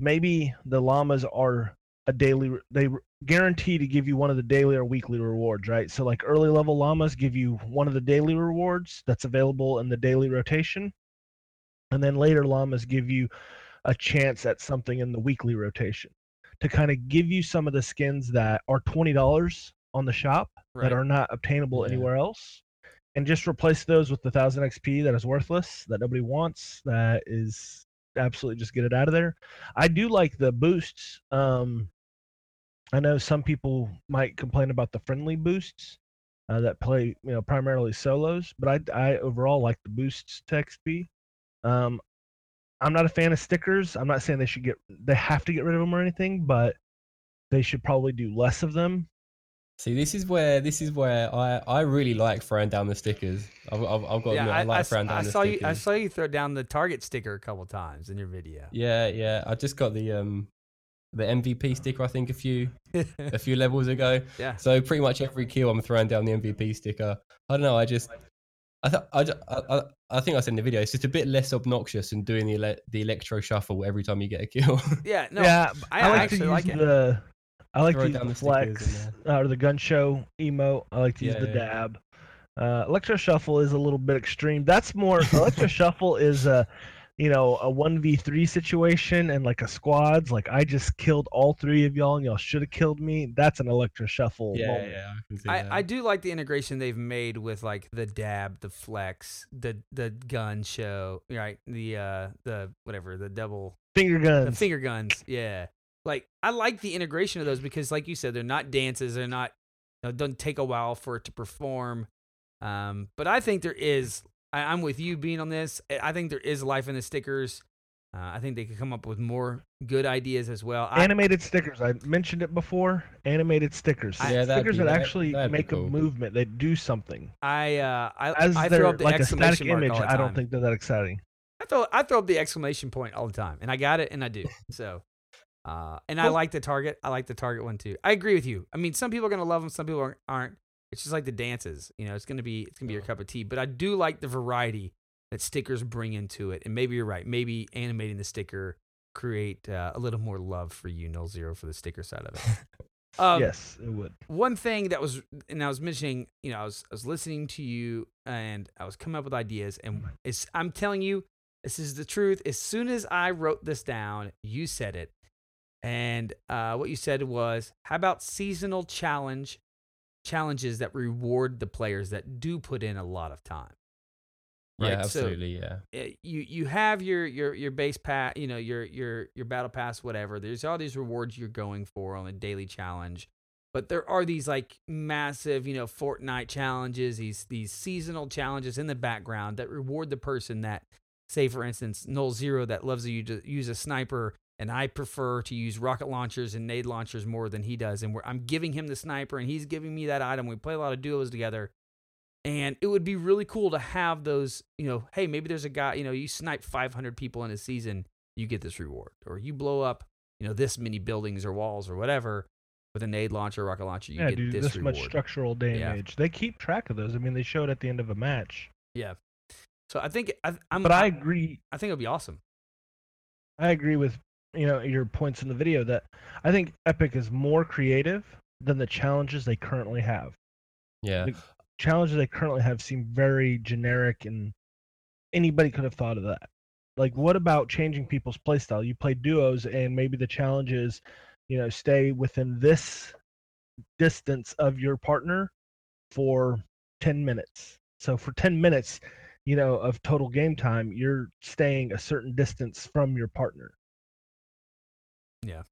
Speaker 3: maybe the llamas are a daily. They re- guarantee to give you one of the daily or weekly rewards, right? So like early level llamas give you one of the daily rewards that's available in the daily rotation, and then later llamas give you a chance at something in the weekly rotation to kind of give you some of the skins that are twenty dollars on the shop
Speaker 2: Right.
Speaker 3: that are not obtainable
Speaker 4: Yeah.
Speaker 3: anywhere else, and just replace those with the thousand XP that is worthless, that nobody wants, that is absolutely just get it out of there. I do like the boosts. Um, I know some people might complain about the friendly boosts uh, that play, you know, primarily solos, but I, I overall like the boosts to XP. Um, I'm not a fan of stickers. I'm not saying they should get, they have to get rid of them or anything, but they should probably do less of them.
Speaker 4: See, this is where this is where I, I really like throwing down the stickers. I've, I've, I've got to
Speaker 2: yeah,
Speaker 4: admit,
Speaker 2: I,
Speaker 4: I, like
Speaker 2: I,
Speaker 4: throwing down
Speaker 2: I
Speaker 4: the
Speaker 2: saw
Speaker 4: stickers.
Speaker 2: you. I saw you throw down the target sticker a couple times in your video.
Speaker 4: Yeah, yeah. I just got the um the MVP sticker I think a few a few levels ago.
Speaker 2: yeah.
Speaker 4: So pretty much every kill I'm throwing down the MVP sticker. I don't know. I just I th- I, ju- I, I, I think I said in the video it's just a bit less obnoxious than doing the ele- the electro shuffle every time you get a kill.
Speaker 2: Yeah. No.
Speaker 3: yeah,
Speaker 2: I,
Speaker 3: I, like to
Speaker 2: actually
Speaker 3: use
Speaker 2: like it.
Speaker 3: the, I like
Speaker 4: Throw
Speaker 3: to use
Speaker 4: down
Speaker 3: the
Speaker 4: the
Speaker 3: flex
Speaker 4: in
Speaker 3: uh, or the gun show emote. I like to use
Speaker 4: Yeah,
Speaker 3: the
Speaker 4: yeah.
Speaker 3: dab. Uh, electro shuffle is a little bit extreme. That's more electro shuffle is a, you know, a one v three situation and like a squads. Like I just killed all three of y'all and y'all should have killed me. That's an electro shuffle.
Speaker 4: yeah,
Speaker 3: moment.
Speaker 4: yeah. I,
Speaker 2: I. I do like the integration they've made with like the dab, the flex, the the gun show, right? The uh the whatever, the double
Speaker 3: Finger guns.
Speaker 2: the
Speaker 3: guns.
Speaker 2: finger guns. Yeah. Like I like the integration of those because like you said, they're not dances, they're not you know, it doesn't take a while for it to perform. Um, but I think there is I, I'm with you Bean on this. I- I think there is life in the stickers. Uh, I think they could come up with more good ideas as well. I,
Speaker 3: Animated stickers. I mentioned it before. Animated stickers.
Speaker 4: Yeah,
Speaker 3: stickers
Speaker 4: be-
Speaker 3: that
Speaker 4: that-
Speaker 3: actually
Speaker 4: that'd
Speaker 3: make
Speaker 4: cool.
Speaker 3: a movement. They do something.
Speaker 2: I uh I,
Speaker 3: As
Speaker 2: I
Speaker 3: they're
Speaker 2: throw up the
Speaker 3: like a static
Speaker 2: exclamation mark
Speaker 3: image,
Speaker 2: all the
Speaker 3: I don't think they're that exciting.
Speaker 2: I throw I throw up the exclamation point all the time, and I got it, and I do. So, uh, and I like the target. I like the target one too. I agree with you. I mean, some people are gonna love them, some people aren't- aren't. It's just like the dances, you know. It's gonna be it's gonna be your cup of tea. But I do like the variety that stickers bring into it. And maybe you're right. Maybe animating the sticker create uh, a little more love for you, Nolxero, for the sticker side of it. Um,
Speaker 3: yes, it would.
Speaker 2: one thing that was and I was mentioning, you know, I was I was listening to you and I was coming up with ideas and it's I'm telling you, this is the truth. As soon as I wrote this down, you said it. And uh, what you said was, how about seasonal challenge challenges that reward the players that do put in a lot of time?
Speaker 4: yeah,
Speaker 2: right, so-
Speaker 4: absolutely. yeah.
Speaker 2: uh, you you have your your your base pass, you know, your your your battle pass, whatever. There's all these rewards you're going for on a daily challenge, but there are these like massive, you know, Fortnite challenges, these these seasonal challenges in the background that reward the person that, say, for instance, Nolxero that loves you to use a sniper. And I prefer to use rocket launchers and nade launchers more than he does. And we're, I'm giving him the sniper, and he's giving me that item. We play a lot of duos together and it would be really cool to have those you know hey maybe there's a guy you know you snipe 500 people in a season you get this reward or you blow up you know this many buildings or walls or whatever with a nade launcher rocket launcher you
Speaker 3: yeah,
Speaker 2: get
Speaker 3: do
Speaker 2: this,
Speaker 3: this
Speaker 2: reward
Speaker 3: much structural damage. They keep track of those. I mean, they show it at the end of a match.
Speaker 2: yeah so i think I, i'm
Speaker 3: But I agree.
Speaker 2: i think it'd be awesome
Speaker 3: I agree with you know your points in the video that I think Epic is more creative than the challenges they currently have.
Speaker 4: Yeah.
Speaker 3: The challenges they currently have seem very generic, and anybody could have thought of that. Like, what about changing people's playstyle? You play duos, and maybe the challenge is, you know, stay within this distance of your partner for 10 minutes. So for 10 minutes, you know, of total game time, you're staying a certain distance from your partner.
Speaker 2: Yeah.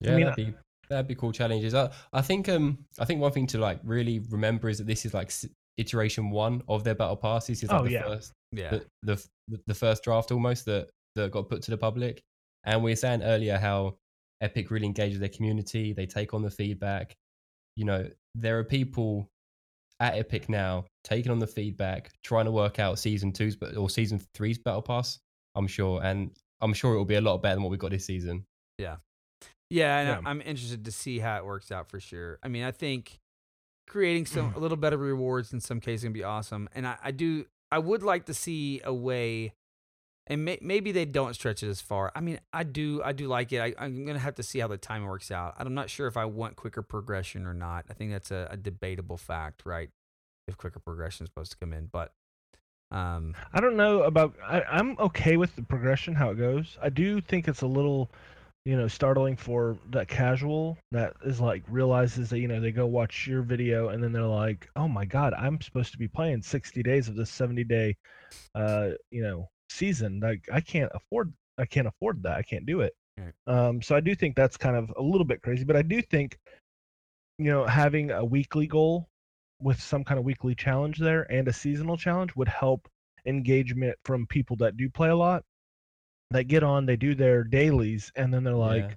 Speaker 4: Yeah,
Speaker 3: I mean,
Speaker 4: that'd be that'd be cool challenges. I, I think um I think one thing to like really remember is that this is like iteration one of their battle pass. This is like
Speaker 3: Oh,
Speaker 4: the
Speaker 3: yeah.
Speaker 4: first
Speaker 2: Yeah.
Speaker 4: the, the the first draft almost that that got put to the public. And we were saying earlier how Epic really engages their community. They take on the feedback. You know, there are people at Epic now taking on the feedback, trying to work out season two's but or season three's battle pass. I'm sure, and I'm sure it will be a lot better than what we got this season.
Speaker 2: Yeah, and
Speaker 3: Yeah.
Speaker 2: I- I'm interested to see how it works out for sure. I mean, I think creating some a little better rewards in some cases can be awesome, and I, I do I would like to see a way, and may, maybe they don't stretch it as far. I mean, I do I do like it. I, I'm gonna have to see how the time works out. I'm not sure if I want quicker progression or not. I think that's a, a debatable fact, right? If quicker progression is supposed to come in, but um,
Speaker 3: I don't know about. I, I'm okay with the progression how it goes. I do think it's a little, you know, startling for that casual that is like realizes that you know they go watch your video and then they're like, oh my god, I'm supposed to be playing 60 days of this 70 day, uh, you know, season. Like I can't afford. I can't afford that. I can't do it.
Speaker 2: Right.
Speaker 3: Um, so I do think that's kind of a little bit crazy, but I do think, you know, having a weekly goal with some kind of weekly challenge there and a seasonal challenge would help engagement from people that do play a lot that get on they do their dailies and then they're like
Speaker 4: Yeah.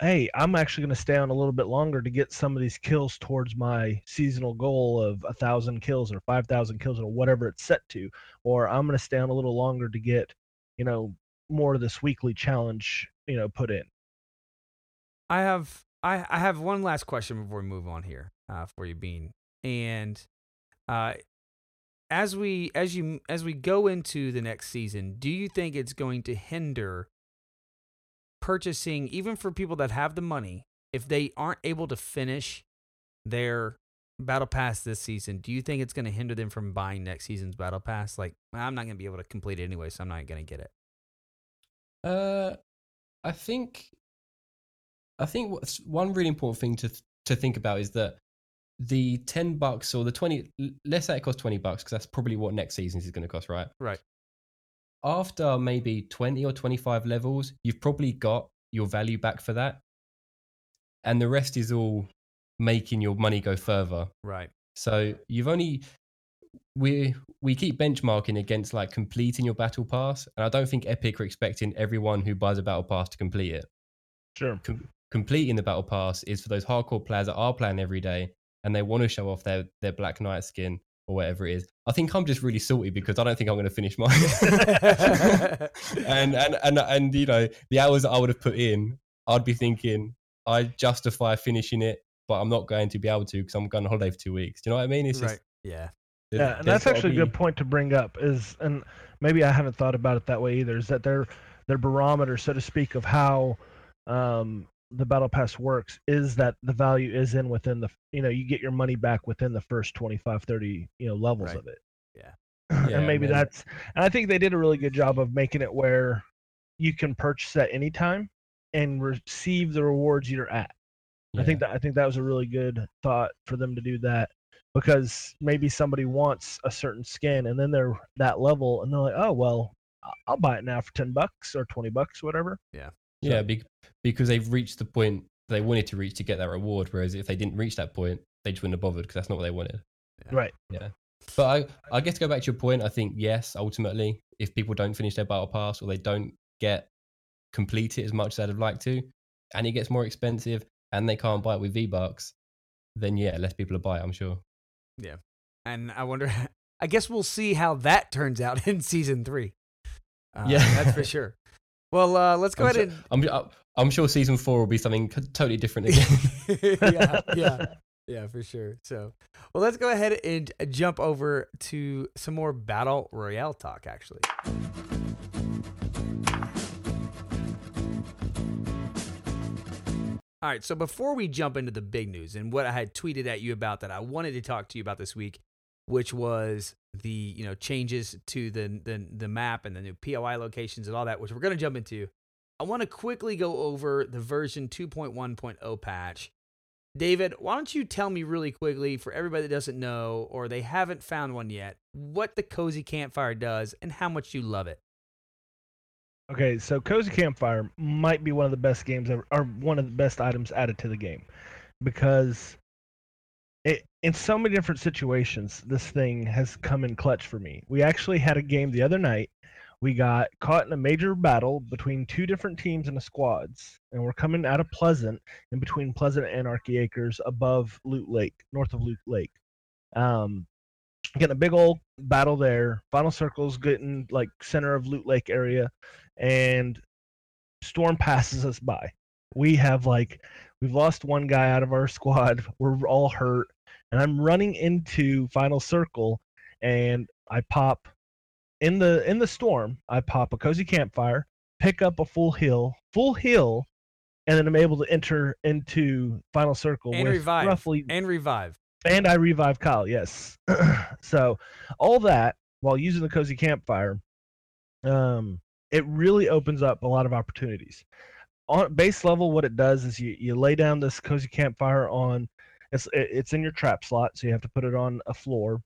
Speaker 3: hey i'm actually going to stay on a little bit longer to get some of these kills towards my seasonal goal of a thousand kills or five thousand kills or whatever it's set to or i'm going to stay on a little longer to get you know more of this weekly challenge you know put in
Speaker 2: I have I, I have one last question before we move on here uh, for you, Bean. And uh, as we as you as we go into the next season, do you think it's going to hinder purchasing even for people that have the money if they aren't able to finish their battle pass this season? Do you think it's going to hinder them from buying next season's battle pass? Like I'm not going to be able to complete it anyway, so I'm not going to get it.
Speaker 4: Uh, I think, I think what's one really important thing to th- to think about is that the ten bucks or the twenty, l- let's say it costs twenty bucks because that's probably what next season is going to cost, right?
Speaker 2: Right.
Speaker 4: After maybe twenty or twenty five levels, you've probably got your value back for that, and the rest is all making your money go further.
Speaker 2: Right.
Speaker 4: So you've only we we keep benchmarking against like completing your battle pass, and I don't think Epic are expecting everyone who buys a battle pass to complete it.
Speaker 3: sure
Speaker 4: Com- completing the battle pass is for those hardcore players that are playing every day and they want to show off their their Black Knight skin or whatever it is. I think I'm just really salty because I don't think I'm going to finish mine. and and and and you know the hours that I would have put in, I'd be thinking I justify finishing it, but I'm not going to be able to because I'm going on holiday for two weeks. Do you know what I mean? It's
Speaker 2: right.
Speaker 4: just
Speaker 2: Yeah.
Speaker 4: there's-
Speaker 3: yeah and
Speaker 4: there's
Speaker 3: that's
Speaker 4: gotta
Speaker 3: actually a good point to bring up is and maybe i haven't thought about it that way either is that their their barometer so to speak of how um the battle pass works is that the value is in within the you know you get your money back within the first 25 30 you know levels
Speaker 2: Right.
Speaker 3: of it
Speaker 2: Yeah.
Speaker 4: Yeah,
Speaker 3: and maybe
Speaker 4: and then-
Speaker 3: that's and i think they did a really good job of making it where you can purchase at any time and receive the rewards you're at I think that I think that was a really good thought for them to do that because maybe somebody wants a certain skin and then they're that level and they're like, oh well, I'll buy it now for ten bucks or twenty bucks, whatever.
Speaker 4: Yeah, be- because they've reached the point they wanted to reach to get that reward. Whereas if they didn't reach that point, they just wouldn't have bothered because that's not what they wanted.
Speaker 2: Yeah.
Speaker 3: Right. Yeah.
Speaker 4: But I, I guess to go back to your point, I think yes, ultimately, if people don't finish their battle pass or they don't get complete it as much as they'd have liked to, and it gets more expensive, and they can't buy it with V Bucks, then yeah, less people will buy it. I'm sure. Yeah.
Speaker 2: And I wonder, I guess we'll see how that turns out in season three. Uh,
Speaker 4: Yeah.
Speaker 2: That's for sure. Well, uh, let's go
Speaker 4: I'm
Speaker 2: ahead
Speaker 4: sure- I'm, I'm- I'm sure season four will be something totally different again.
Speaker 2: yeah, yeah, yeah, for sure. So, well, let's go ahead and jump over to some more Battle Royale talk, actually. All right, so before we jump into the big news and what I had tweeted at you about that I wanted to talk to you about this week, which was the you know changes to the the, the map and the new POI locations and all that, which we're going to jump into. I want to quickly go over the version 2.1.0 patch. David, why don't you tell me really quickly for everybody that doesn't know or they haven't found one yet, what the Cozy Campfire does and how much you love it?
Speaker 3: Okay, so Cozy Campfire might be one of the best games ever, or one of the best items added to the game, because in so many different situations, this thing has come in clutch for me. We actually had a game the other night. We got caught in a major battle between two different teams and the squads, and we're coming out of Pleasant, in between Pleasant Anarchy Acres, above Loot Lake, north of Loot Lake. Um, getting a big old battle there. Final circles getting like center of Loot Lake area, and Storm passes us by. We have like we've lost one guy out of our squad. We're all hurt, and I'm running into Final Circle, and I pop in the in the storm. I pop a cozy campfire, pick up a full heal, full heal, and then I'm able to enter into Final Circle
Speaker 2: And
Speaker 3: with
Speaker 2: revive.
Speaker 3: roughly
Speaker 2: And revive.
Speaker 3: and I revive Kyle, yes. so all that while using the cozy campfire, um, it really opens up a lot of opportunities. On base level, what it does is you, you lay down this cozy campfire on it's it's in your trap slot, so you have to put it on a floor,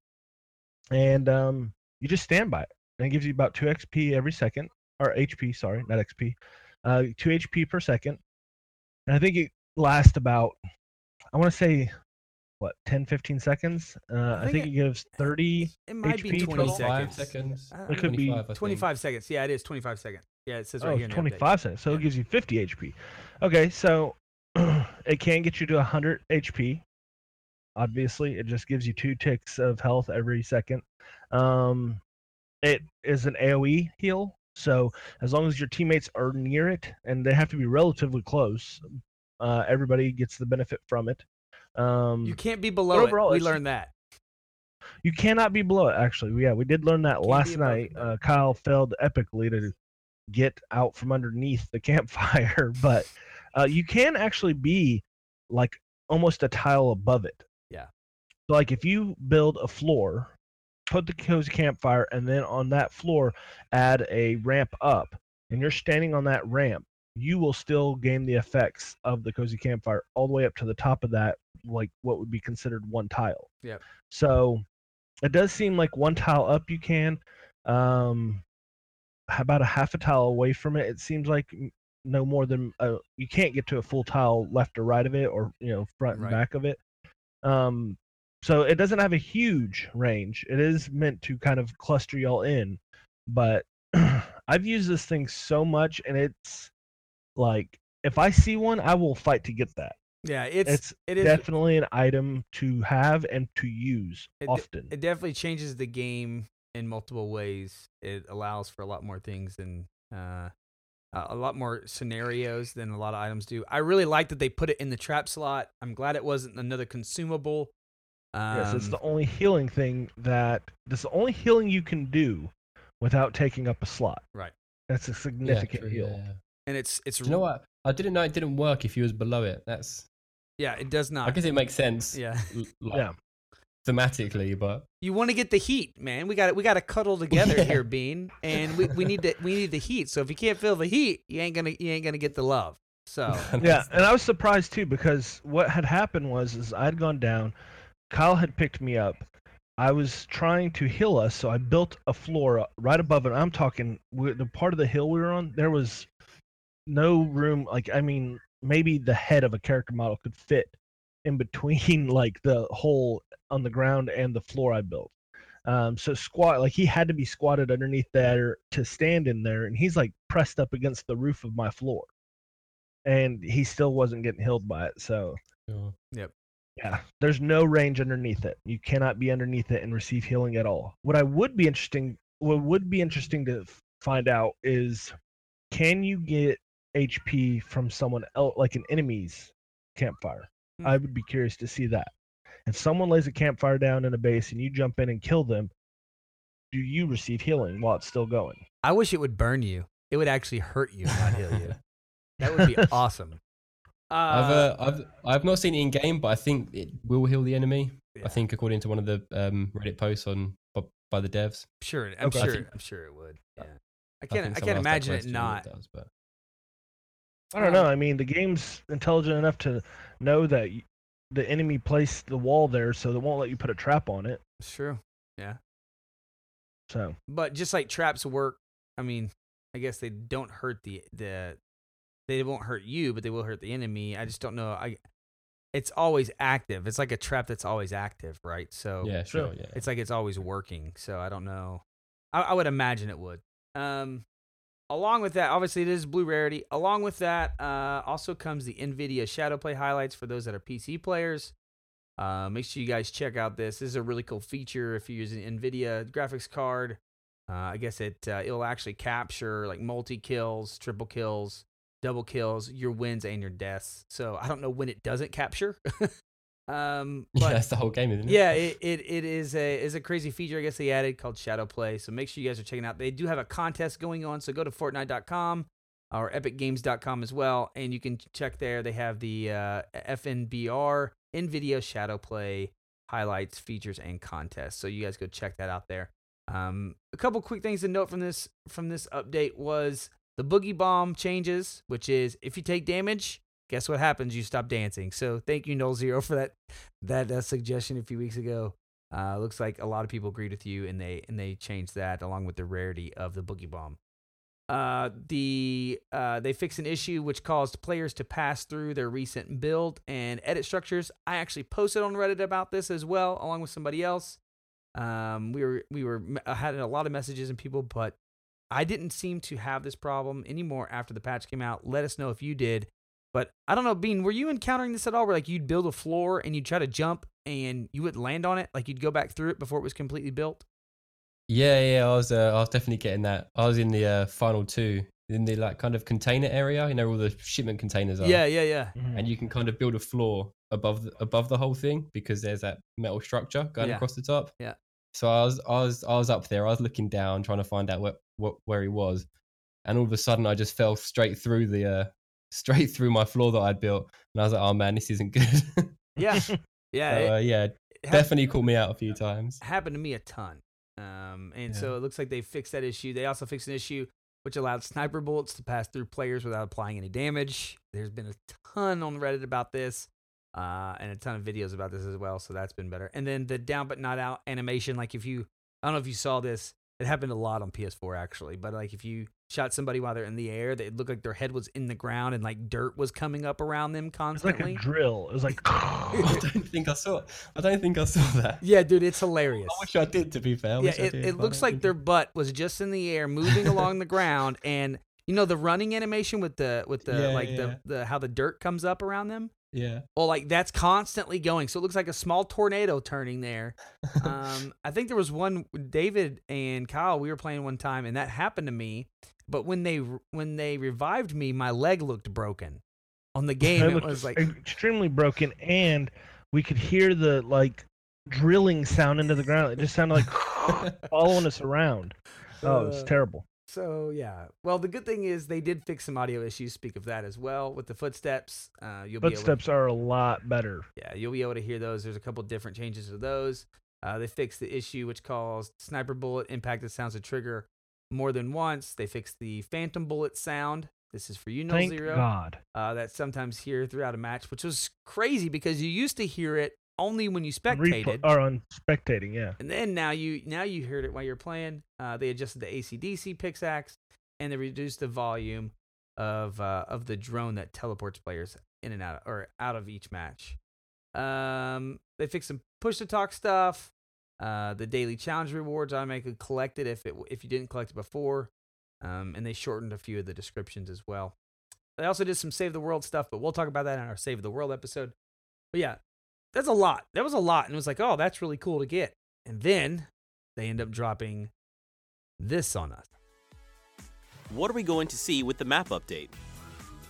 Speaker 3: and um, you just stand by it, and it gives you about two XP every second, or HP, sorry, not XP, uh, two HP per second, and I think it lasts about I want to say what 10 15 seconds uh, I,
Speaker 2: think
Speaker 3: think
Speaker 2: it-
Speaker 3: it, gives 30
Speaker 2: It might be 20
Speaker 3: total.
Speaker 4: 25
Speaker 2: seconds.
Speaker 4: seconds.
Speaker 2: Uh,
Speaker 3: It could be
Speaker 4: 25, I think.
Speaker 2: 25 seconds. Yeah, it is 25 seconds. Yeah, it says right
Speaker 3: oh
Speaker 2: here. in the update.
Speaker 3: 25 seconds so
Speaker 2: Yeah.
Speaker 3: it gives you 50 hp okay so it can get you to 100 hp obviously it just gives you two ticks of health every second um it is an aoe heal so as long as your teammates are near it and they have to be relatively close uh, everybody gets the benefit from it um
Speaker 2: You can't be below
Speaker 3: overall,
Speaker 2: it. We learned that.
Speaker 3: You cannot be below it. Actually, yeah, we did learn that last night. Uh, Kyle failed epically to get out from underneath the campfire, but uh, you can actually be like almost a tile above it. So, like if you build a floor, put the cozy campfire, and then on that floor add a ramp up, and you're standing on that ramp, you will still gain the effects of the cozy campfire all the way up to the top of that, like what would be considered one tile.
Speaker 2: Yeah.
Speaker 3: So it does seem like one tile up you can. Um, about a half a tile away from it, it seems like no more than uh, you can't get to a full tile left or right of it, or you know front and
Speaker 2: Right.
Speaker 3: back of it. Um, so it doesn't have a huge range. It is meant to kind of cluster y'all in, but I've used this thing so much, and it's like if I see one, I will fight to get that.
Speaker 2: Yeah, it's,
Speaker 3: It's
Speaker 2: it is
Speaker 3: definitely an item to have and to use
Speaker 2: It
Speaker 3: often.
Speaker 2: it definitely changes the game in multiple ways. It allows for a lot more things and uh, a lot more scenarios than a lot of items do. I really like that they put it in the trap slot. I'm glad it wasn't another consumable. Um,
Speaker 3: yes, it's the only healing thing that that's the only healing you can do without taking up a slot.
Speaker 2: Right.
Speaker 3: That's a
Speaker 4: Yeah,
Speaker 3: significant
Speaker 4: true,
Speaker 3: heal.
Speaker 4: yeah, yeah.
Speaker 2: and it's it's
Speaker 4: Do you know what? I didn't know it didn't work if you was below it. That's.
Speaker 2: Yeah, it does not.
Speaker 4: I guess it makes sense.
Speaker 2: yeah,
Speaker 4: Like,
Speaker 3: Yeah.
Speaker 4: Thematically, but
Speaker 2: you want to get the heat, man. We got it. we got to cuddle together
Speaker 4: Yeah.
Speaker 2: here, Bean, and we, we need to we need the heat. So if you can't feel the heat, you ain't gonna you ain't gonna get the love. So
Speaker 3: Yeah, and I was surprised too because what had happened was is I'd gone down, Kyle had picked me up. I was trying to heal us, so I built a floor right above it. I'm talking the part of the hill we were on. There was no room. Like I mean, maybe the head of a character model could fit in between like the hole on the ground and the floor I built. Um, so squat like he had to be squatted underneath there to stand in there, and he's like pressed up against the roof of my floor, and he still wasn't getting healed by it. So
Speaker 4: Sure.
Speaker 3: Yeah, there's no range underneath it. You cannot be underneath it and receive healing at all. What I would be interesting, what would be interesting to find out is, can you get HP from someone else, like an enemy's campfire?
Speaker 2: Hmm.
Speaker 3: I would be curious to see that. If someone lays a campfire down in a base and you jump in and kill them, do you receive healing while it's still going?
Speaker 2: I wish it would burn you. It would actually hurt you, not heal you. That would be awesome.
Speaker 4: I've
Speaker 2: Uh,
Speaker 4: uh, I've I've not seen it in game, but I think it will heal the enemy.
Speaker 2: Yeah.
Speaker 4: I think according to one of the um, Reddit posts on by, by the devs.
Speaker 2: sure, I'm
Speaker 3: Okay.
Speaker 2: Sure,
Speaker 4: think-
Speaker 2: I'm sure it would. Yeah, I
Speaker 4: I
Speaker 2: can't,
Speaker 4: think
Speaker 2: I can't imagine it
Speaker 4: question and
Speaker 2: not.
Speaker 4: Does, but
Speaker 3: I don't know. I mean, the game's intelligent enough to know that the enemy placed the wall there, so they won't let you put a trap on it.
Speaker 2: It's true. Yeah.
Speaker 3: So
Speaker 2: But just like traps work, I mean, I guess they don't hurt the the they won't hurt you, but they will hurt the enemy. I just don't know. I it's always active. It's like a trap that's always active, right? So
Speaker 4: yeah,
Speaker 3: Sure.
Speaker 4: sure, yeah.
Speaker 2: it's like it's always working. So I don't know. I, I would imagine it would. Um, along with that, obviously it is blue rarity. Along with that, uh, also comes the Nvidia Shadow Play highlights for those that are PC players. Uh, make sure you guys check out this. This is a really cool feature if you're using Nvidia graphics card. Uh, I guess it uh, it'll actually capture like multi kills, triple kills, double kills, your wins and your deaths. So I don't know when it doesn't capture. um,
Speaker 4: yeah, that's the whole game, isn't it?
Speaker 2: yeah, it, it, it is a is a crazy feature I guess they added called Shadow Play. So make sure you guys are checking out. They do have a contest going on, so go to Fortnite.com or EpicGames.com as well, and you can check there. They have the uh, FNBR NVIDIA Shadow Play highlights, features, and contests. So you guys go check that out there. Um, a couple quick things to note from this from this update was the boogie bomb changes, which is if you take damage, guess what happens? You stop dancing. So thank you, Nolxero, for that that uh, suggestion a few weeks ago. Uh, looks like a lot of people agreed with you, and they and they changed that along with the rarity of the boogie bomb. Uh, the uh, they fixed an issue which caused players to pass through their recent build and edit structures. I actually posted on Reddit about this as well, along with somebody else. Um, we were we were had a lot of messages and people, but I didn't seem to have this problem anymore after the patch came out. Let us know if you did. But I don't know, Bean, were you encountering this at all? Where like you'd build a floor and you'd try to jump and you would land on it, like you'd go back through it before it was completely built?
Speaker 4: Yeah, yeah, I was, uh, I was definitely getting that. I was in the uh, final two, in the like kind of container area. You know, where all the shipment containers are.
Speaker 2: Yeah, yeah, yeah.
Speaker 3: mhm.
Speaker 4: and you can kind of build a floor above the, above the whole thing because there's that metal structure going
Speaker 2: Yeah.
Speaker 4: across the top.
Speaker 2: Yeah.
Speaker 4: So I was I was I was up there. I was looking down, trying to find out what, what where he was, and all of a sudden I just fell straight through the uh, straight through my floor that I'd built, and I was like, oh man, this isn't good.
Speaker 2: Yeah. Yeah.
Speaker 4: so, uh, yeah, definitely caught me out a few times.
Speaker 2: happened to me a ton. Um, and
Speaker 4: Yeah.
Speaker 2: so it looks like they fixed that issue. They also fixed an issue which allowed sniper bullets to pass through players without applying any damage. There's been a ton on Reddit about this, uh, and a ton of videos about this as well. So that's been better. And then the down but not out animation, like if you, I don't know if you saw this, it happened a lot on PS4 actually, but like if you shot somebody while they're in the air, they looked like their head was in the ground and like dirt was coming up around them constantly.
Speaker 3: It's like
Speaker 2: constantly.
Speaker 3: a drill. It was like.
Speaker 4: I don't think I saw. It. I don't think I saw that.
Speaker 2: yeah, dude, it's hilarious.
Speaker 4: I wish I did. To be fair, I
Speaker 2: yeah, it, it looks like their butt was just in the air, moving along the ground, and you know the running animation with the with the
Speaker 4: Yeah,
Speaker 2: like
Speaker 4: yeah.
Speaker 2: the the how the dirt comes up around them.
Speaker 4: Yeah.
Speaker 2: Well, like that's constantly going, so it looks like a small tornado turning there. Um, I think there was one David and Kyle. We were playing one time, and that happened to me. But when they when they revived me, my leg looked broken. On the game,
Speaker 3: It
Speaker 2: it was like
Speaker 3: extremely broken, and we could hear the like drilling sound into the ground. It just sounded like following us around. Oh, it
Speaker 2: was
Speaker 3: terrible.
Speaker 2: So yeah. Well, the good thing is they did fix some audio issues. Speak of that as well with the footsteps. Uh, you'll.
Speaker 3: Footsteps are a lot better.
Speaker 2: Yeah, you'll be able to hear those. There's a couple different changes to those. Uh, they fixed the issue which caused sniper bullet impacted sounds to trigger more than once. They fixed the phantom bullet sound. This is for you, No
Speaker 3: Thank
Speaker 2: Zero.
Speaker 3: God.
Speaker 2: Uh, that sometimes hear throughout a match, which was crazy because you used to hear it only when you spectated.
Speaker 3: or on spectating, yeah.
Speaker 2: And then now you now you heard it while you're playing. Uh, they adjusted the ACDC pickaxe and they reduced the volume of uh, of the drone that teleports players in and out or out of each match. Um, they fixed some push to talk stuff. Uh, the daily challenge rewards automatically collected if it if you didn't collect it before. Um, and they shortened a few of the descriptions as well. They also did some save the world stuff, but we'll talk about that in our save the world episode. But yeah, that's a lot. That was a lot, and it was like, oh, that's really cool to get. And then they end up dropping this on us.
Speaker 5: What are we going to see with the map update?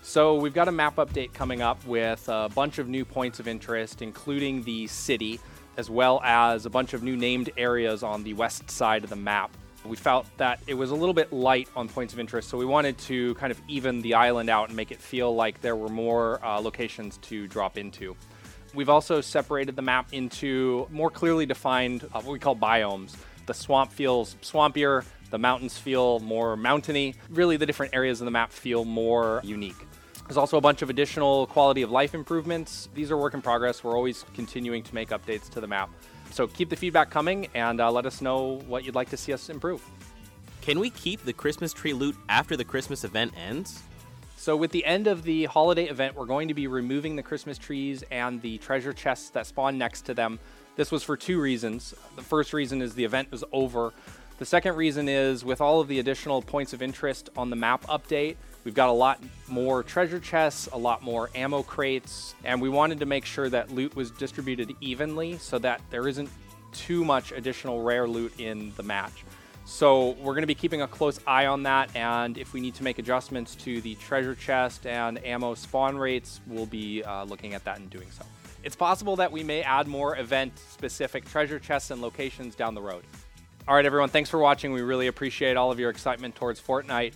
Speaker 6: So we've got a map update coming up with a bunch of new points of interest, including the city, as well as a bunch of new named areas on the west side of the map. We felt that it was a little bit light on points of interest, so we wanted to kind of even the island out and make it feel like there were more uh, locations to drop into. We've also separated the map into more clearly defined uh, what we call biomes. The swamp feels swampier, the mountains feel more mountainy. Really, the different areas of the map feel more unique. There's also a bunch of additional quality of life improvements. These are work in progress. We're always continuing to make updates to the map. So keep the feedback coming and uh, let us know what you'd like to see us improve.
Speaker 5: Can we keep the Christmas tree loot after the Christmas event ends?
Speaker 6: So, with the end of the holiday event, we're going to be removing the Christmas trees and the treasure chests that spawn next to them. This was for two reasons. The first reason is the event is over. The second reason is with all of the additional points of interest on the map update, we've got a lot more treasure chests, a lot more ammo crates, and we wanted to make sure that loot was distributed evenly so that there isn't too much additional rare loot in the match. So we're going to be keeping a close eye on that, and if we need to make adjustments to the treasure chest and ammo spawn rates, we'll be uh, looking at that and doing so. It's possible that we may add more event-specific treasure chests and locations down the road. All right, everyone, thanks for watching. We really appreciate all of your excitement towards Fortnite.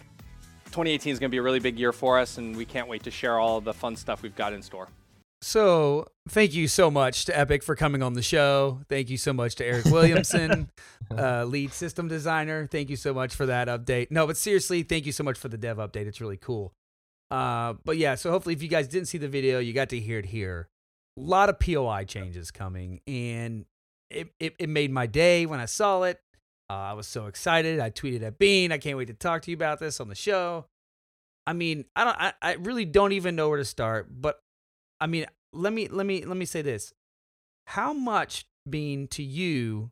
Speaker 6: 2018 is going to be a really big year for us, and we can't wait to share all the fun stuff we've got in store.
Speaker 2: So, thank you so much to Epic for coming on the show. Thank you so much to Eric Williamson, uh, lead system designer. Thank you so much for that update. No, but seriously, thank you so much for the dev update. It's really cool. Uh, but yeah, so hopefully, if you guys didn't see the video, you got to hear it here. A lot of POI changes coming, and it, it, it made my day when I saw it. Uh, I was so excited. I tweeted at Bean. I can't wait to talk to you about this on the show. I mean, I don't. I, I really don't even know where to start. But I mean, let me let me let me say this: How much Bean to you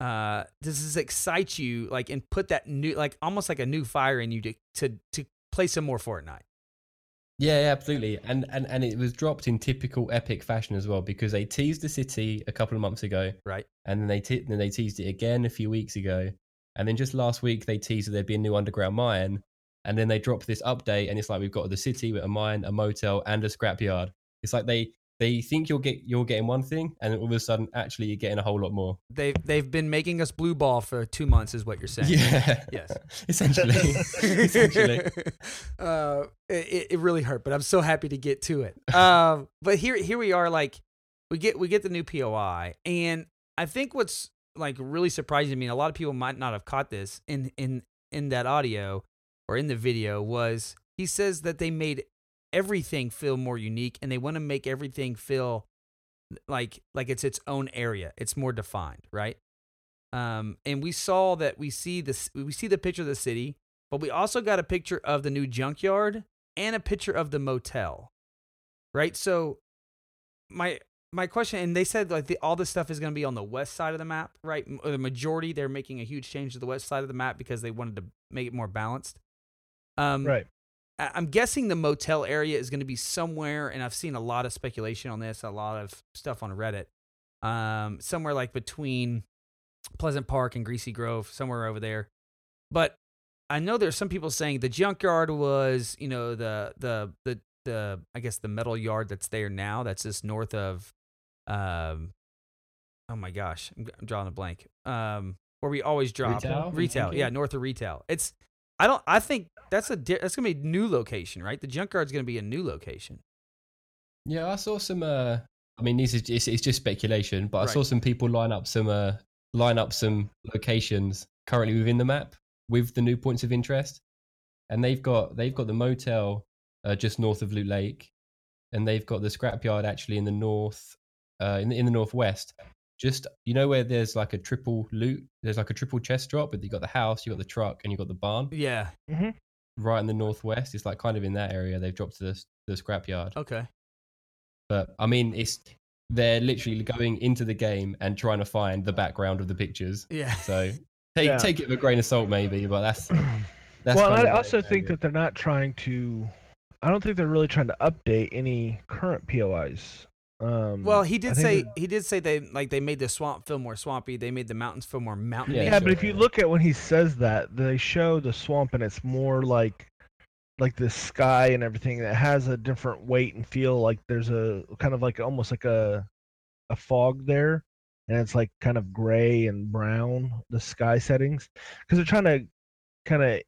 Speaker 2: uh, does this excite you? Like, and put that new, like, almost like a new fire in you to to to play some more Fortnite.
Speaker 4: Yeah, yeah, absolutely. And and and it was dropped in typical epic fashion as well because they teased the city a couple of months ago,
Speaker 2: Right.
Speaker 4: and then they te- then they teased it again a few weeks ago, and then just last week they teased that there'd be a new underground mine, and then they dropped this update, and it's like we've got the city with a mine, a motel, and a scrapyard. It's like they they think you'll get you're getting one thing, and all of a sudden, actually, you're getting a whole lot more.
Speaker 2: They've they've been making us blue ball for two months, is what you're saying.
Speaker 4: Yeah.
Speaker 2: Yes.
Speaker 4: Essentially. Essentially.
Speaker 2: uh, it, it really hurt, but I'm so happy to get to it. Um, but here here we are, like we get we get the new POI, and I think what's like really surprising to me, and a lot of people might not have caught this in in in that audio or in the video, was he says that they made everything feel more unique, and they want to make everything feel like like it's its own area. It's more defined, right? Um, and we saw that we see this we see the picture of the city, but we also got a picture of the new junkyard and a picture of the motel, right? So my my question, and they said like the, all this stuff is going to be on the west side of the map, right? The majority they're making a huge change to the west side of the map because they wanted to make it more balanced. Um,
Speaker 3: Right.
Speaker 2: I'm guessing the motel area is going to be somewhere, and I've seen a lot of speculation on this, a lot of stuff on Reddit. Um, somewhere like between Pleasant Park and Greasy Grove, somewhere over there. But I know there's some people saying the junkyard was, you know, the the the the I guess the metal yard that's there now. That's just north of, um, oh my gosh, I'm, I'm drawing a blank. Um, where we always drop
Speaker 4: Retail,
Speaker 2: retail, yeah, north of retail. It's I don't. I think that's a that's gonna be a new location, right? The junkyard's gonna be a new location.
Speaker 4: Yeah, I saw some. Uh, I mean, this is it's, it's just speculation, but I saw some people line up some uh, line up some locations currently within the map with the new points of interest, and they've got they've got the motel uh, just north of Loot Lake, and they've got the scrapyard actually in the north, uh, in the, in the northwest. Just you know where there's like a triple loot, there's like a triple chest drop, but you got the house, you got the truck, and you got the barn
Speaker 2: Yeah. Mm-hmm.
Speaker 4: right in the northwest. It's like kind of in that area. They've dropped to the the scrapyard.
Speaker 2: Okay.
Speaker 4: But I mean, it's they're literally going into the game and trying to find the background of the pictures.
Speaker 2: Yeah.
Speaker 4: So take
Speaker 3: Yeah.
Speaker 4: take it with a grain of salt, maybe. But that's that's.
Speaker 3: well, I also
Speaker 4: the
Speaker 3: think
Speaker 4: area.
Speaker 3: that they're not trying to. I don't think they're really trying to update any current POIs. Um,
Speaker 2: Well, he did say he did say they like they made the swamp feel more swampy. They made the mountains feel more mountainy.
Speaker 4: Yeah,
Speaker 3: Yeah, but if you look at when he says that, they show the swamp and it's more like like the sky and everything that has a different weight and feel like there's a kind of like almost like a a fog there. and it's like kind of gray and brown the sky settings because they're trying to kind of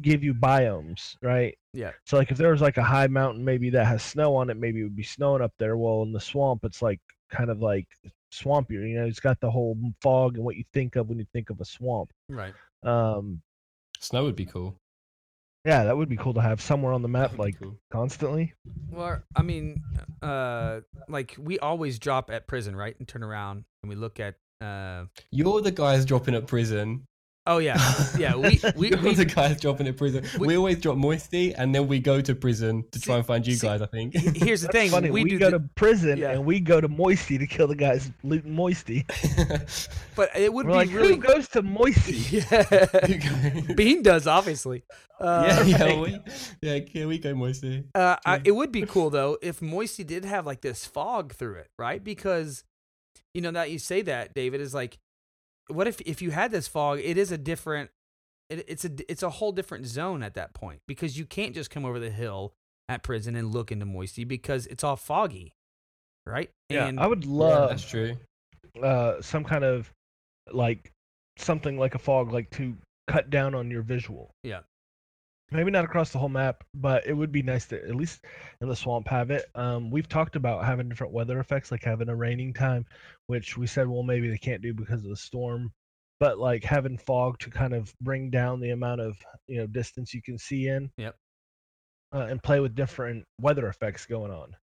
Speaker 3: give you biomes, right?
Speaker 2: Yeah.
Speaker 3: So like if there was like a high mountain maybe that has snow on it, maybe it would be snowing up there. Well, in the swamp, it's like kind of like swampier. You know, it's got the whole fog and what you think of when you think of a swamp.
Speaker 2: Right.
Speaker 3: Um,
Speaker 4: Snow would be cool.
Speaker 3: yeah, that would be cool to have somewhere on the map like
Speaker 4: cool.
Speaker 3: constantly.
Speaker 2: Well, I mean, uh, like we always drop at prison, right, and turn around and we look at. Uh,
Speaker 4: You're the guys dropping at prison.
Speaker 2: Oh yeah, yeah. We we,
Speaker 4: You're
Speaker 2: we
Speaker 4: the guys dropping at prison.
Speaker 2: we-
Speaker 4: We, always drop Moisty, and then we go to prison to
Speaker 2: See-
Speaker 4: try and find you
Speaker 2: see-
Speaker 4: guys. I think.
Speaker 2: here's the thing.
Speaker 3: funny.
Speaker 2: We,
Speaker 3: We,
Speaker 2: do,
Speaker 3: go
Speaker 2: the-
Speaker 3: to prison
Speaker 2: Yeah.
Speaker 3: and we go to Moisty to kill the guys looting Moisty.
Speaker 2: but it would
Speaker 3: We're
Speaker 2: be
Speaker 3: like,
Speaker 2: really.
Speaker 3: who goes to Moisty?
Speaker 2: yeah. Bean does obviously. Uh,
Speaker 4: yeah, yeah, we, yeah, yeah, we go Moisty.
Speaker 2: Uh, I, it would be cool though if Moisty did have like this fog through it, right? Because you know that you say that, David is like, what if if you had this fog? It is a different, it, it's a it's a whole different zone at that point because you can't just come over the hill at prison and look into Moisty because it's all foggy, right?
Speaker 3: Yeah,
Speaker 2: and
Speaker 3: I would
Speaker 4: Yeah,
Speaker 3: love
Speaker 4: that's true.
Speaker 3: uh, some kind of like something like a fog, like to cut down on your visual.
Speaker 2: Yeah.
Speaker 3: Maybe not across the whole map, but it would be nice to at least in the swamp have it. Um, we've talked about having different weather effects, like having a raining time, which we said, well, maybe they can't do because of the storm. But like having fog to kind of bring down the amount of you know distance you can see in.
Speaker 2: Yep.
Speaker 3: Uh, and play with different weather effects going on.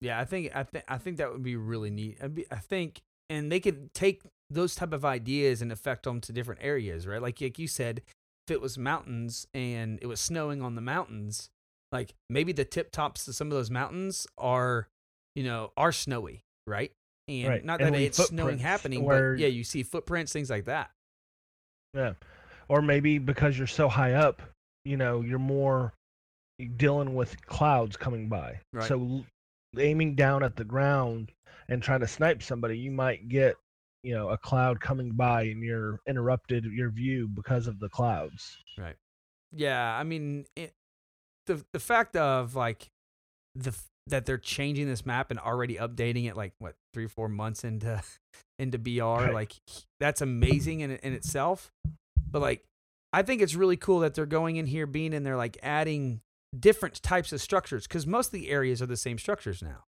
Speaker 2: Yeah, I think I think I think that would be really neat. I'd be, I think, and they could take those type of ideas and affect them to different areas, right? Like like you said, if it was mountains and it was snowing on the mountains, like maybe the tip tops of some of those mountains are, you know, are snowy, right? And
Speaker 3: Right,
Speaker 2: not that
Speaker 3: leave
Speaker 2: it's snowing happening,
Speaker 3: where-
Speaker 2: but yeah, you see footprints, things like that.
Speaker 3: Yeah. Or maybe because you're so high up, you know, you're more dealing with clouds coming by.
Speaker 2: Right.
Speaker 3: So aiming down at the ground and trying to snipe somebody, you might get, you know, a cloud coming by and you're interrupted your view because of the clouds. Right.
Speaker 2: Yeah, I mean, it, the the fact of like the that they're changing this map and already updating it like what three four months into into BR,
Speaker 3: Right.
Speaker 2: like that's amazing in in itself. But like, I think it's really cool that they're going in here, being in there, like adding different types of structures because most of the areas are the same structures now.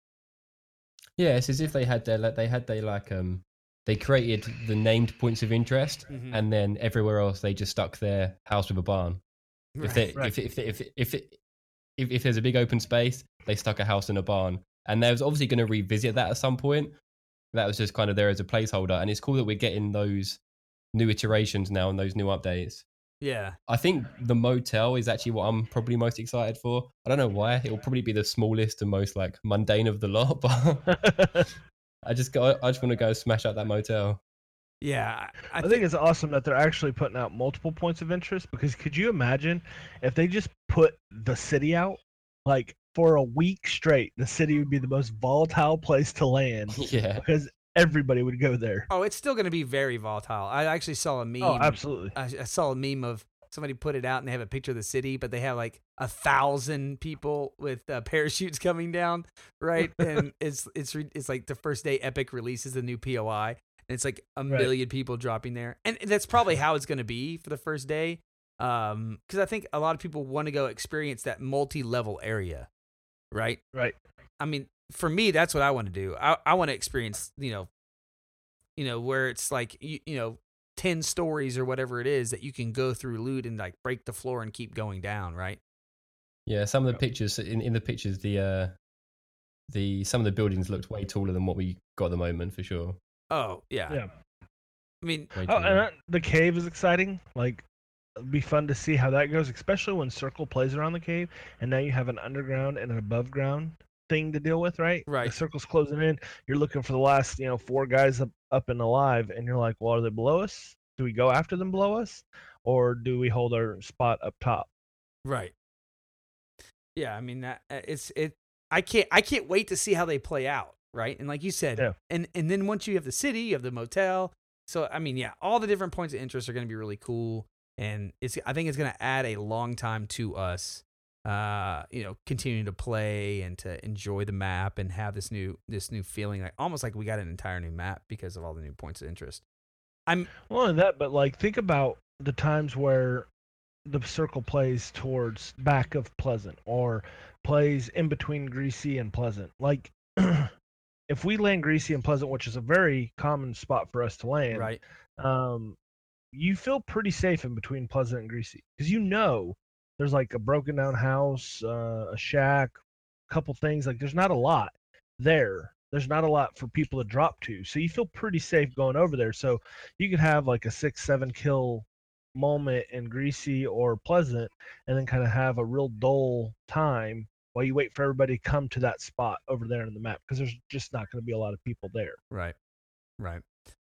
Speaker 4: Yeah, it's as if they had their like they had their like um they created the named points of interest,
Speaker 2: Mhm.
Speaker 4: and then everywhere else they just stuck their house with a barn. If they
Speaker 3: Right.
Speaker 4: if if if if if, if if there's a big open space, they stuck a house in a barn, and they was obviously going to revisit that at some point. That was just kind of there as a placeholder, and it's cool that we're getting those new iterations now and those new updates.
Speaker 2: yeah,
Speaker 4: I think the motel is actually what I'm probably most excited for. I don't know why. It will probably be the smallest and most like mundane of the lot, but I just go. I just want to go smash out that motel.
Speaker 2: yeah. I,
Speaker 3: I,
Speaker 2: thi-
Speaker 3: think it's awesome that they're actually putting out multiple points of interest because could you imagine if they just put the city out like for a week straight, the city would be the most volatile place to land
Speaker 4: yeah.
Speaker 3: because everybody would go there.
Speaker 2: oh, it's still going to be very volatile. I actually saw a oh, meme.
Speaker 3: Oh, absolutely.
Speaker 2: I, I saw a meme of somebody put it out and they have a picture of the city, but they have like a thousand people with uh, parachutes coming down, right? and it's it's re- it's like the first day Epic releases the new POI, and it's like a
Speaker 3: Right.
Speaker 2: million people dropping there, and that's probably how it's going to be for the first day, um, because I think a lot of people want to go experience that multi-level area, right?
Speaker 3: Right.
Speaker 2: I mean, for me, that's what I want to do. I, I want to experience, you know, you know, where it's like, you, you know, 10 stories or whatever it is that you can go through loot and like break the floor and keep going down, right?
Speaker 4: Yeah, some of the pictures in, in the pictures the uh the some of the buildings looked way taller than what we got at the moment for sure.
Speaker 2: Oh, yeah.
Speaker 3: Yeah.
Speaker 2: I mean,
Speaker 3: Oh, and uh, the cave is exciting. Like, it'd be fun to see how that goes, especially when Circle plays around the cave, and now you have an underground and an above ground thing to deal with, right?
Speaker 2: Right.
Speaker 3: The circle's closing in. You're looking for the last, you know, four guys up, up and alive, and you're like, well, are they below us? Do we go after them below us, or do we hold our spot up top?
Speaker 2: right. Yeah, I mean that uh, it's it I can't I can't wait to see how they play out, right? And like you said,
Speaker 3: Yeah.
Speaker 2: and and then once you have the city, you have the motel. So I mean, yeah, all the different points of interest are going to be really cool and it's I think it's going to add a long time to us uh, you know, continuing to play and to enjoy the map and have this new this new feeling, like almost like we got an entire new map because of all the new points of interest. I'm
Speaker 3: Well, only that, but like think about the times where the circle plays towards back of Pleasant or plays in between Greasy and Pleasant. Like if we land Greasy and Pleasant, which is a very common spot for us to land,
Speaker 2: right.
Speaker 3: um, you feel pretty safe in between Pleasant and Greasy because you know there's like a broken down house, uh, a shack, a couple things. Like there's not a lot there. There's not a lot for people to drop to, so you feel pretty safe going over there. So you could have like a six, seven kill moment in Greasy or Pleasant, and then kind of have a real dull time while you wait for everybody to come to that spot over there on the map because there's just not going to be a lot of people there.
Speaker 2: Right. Right.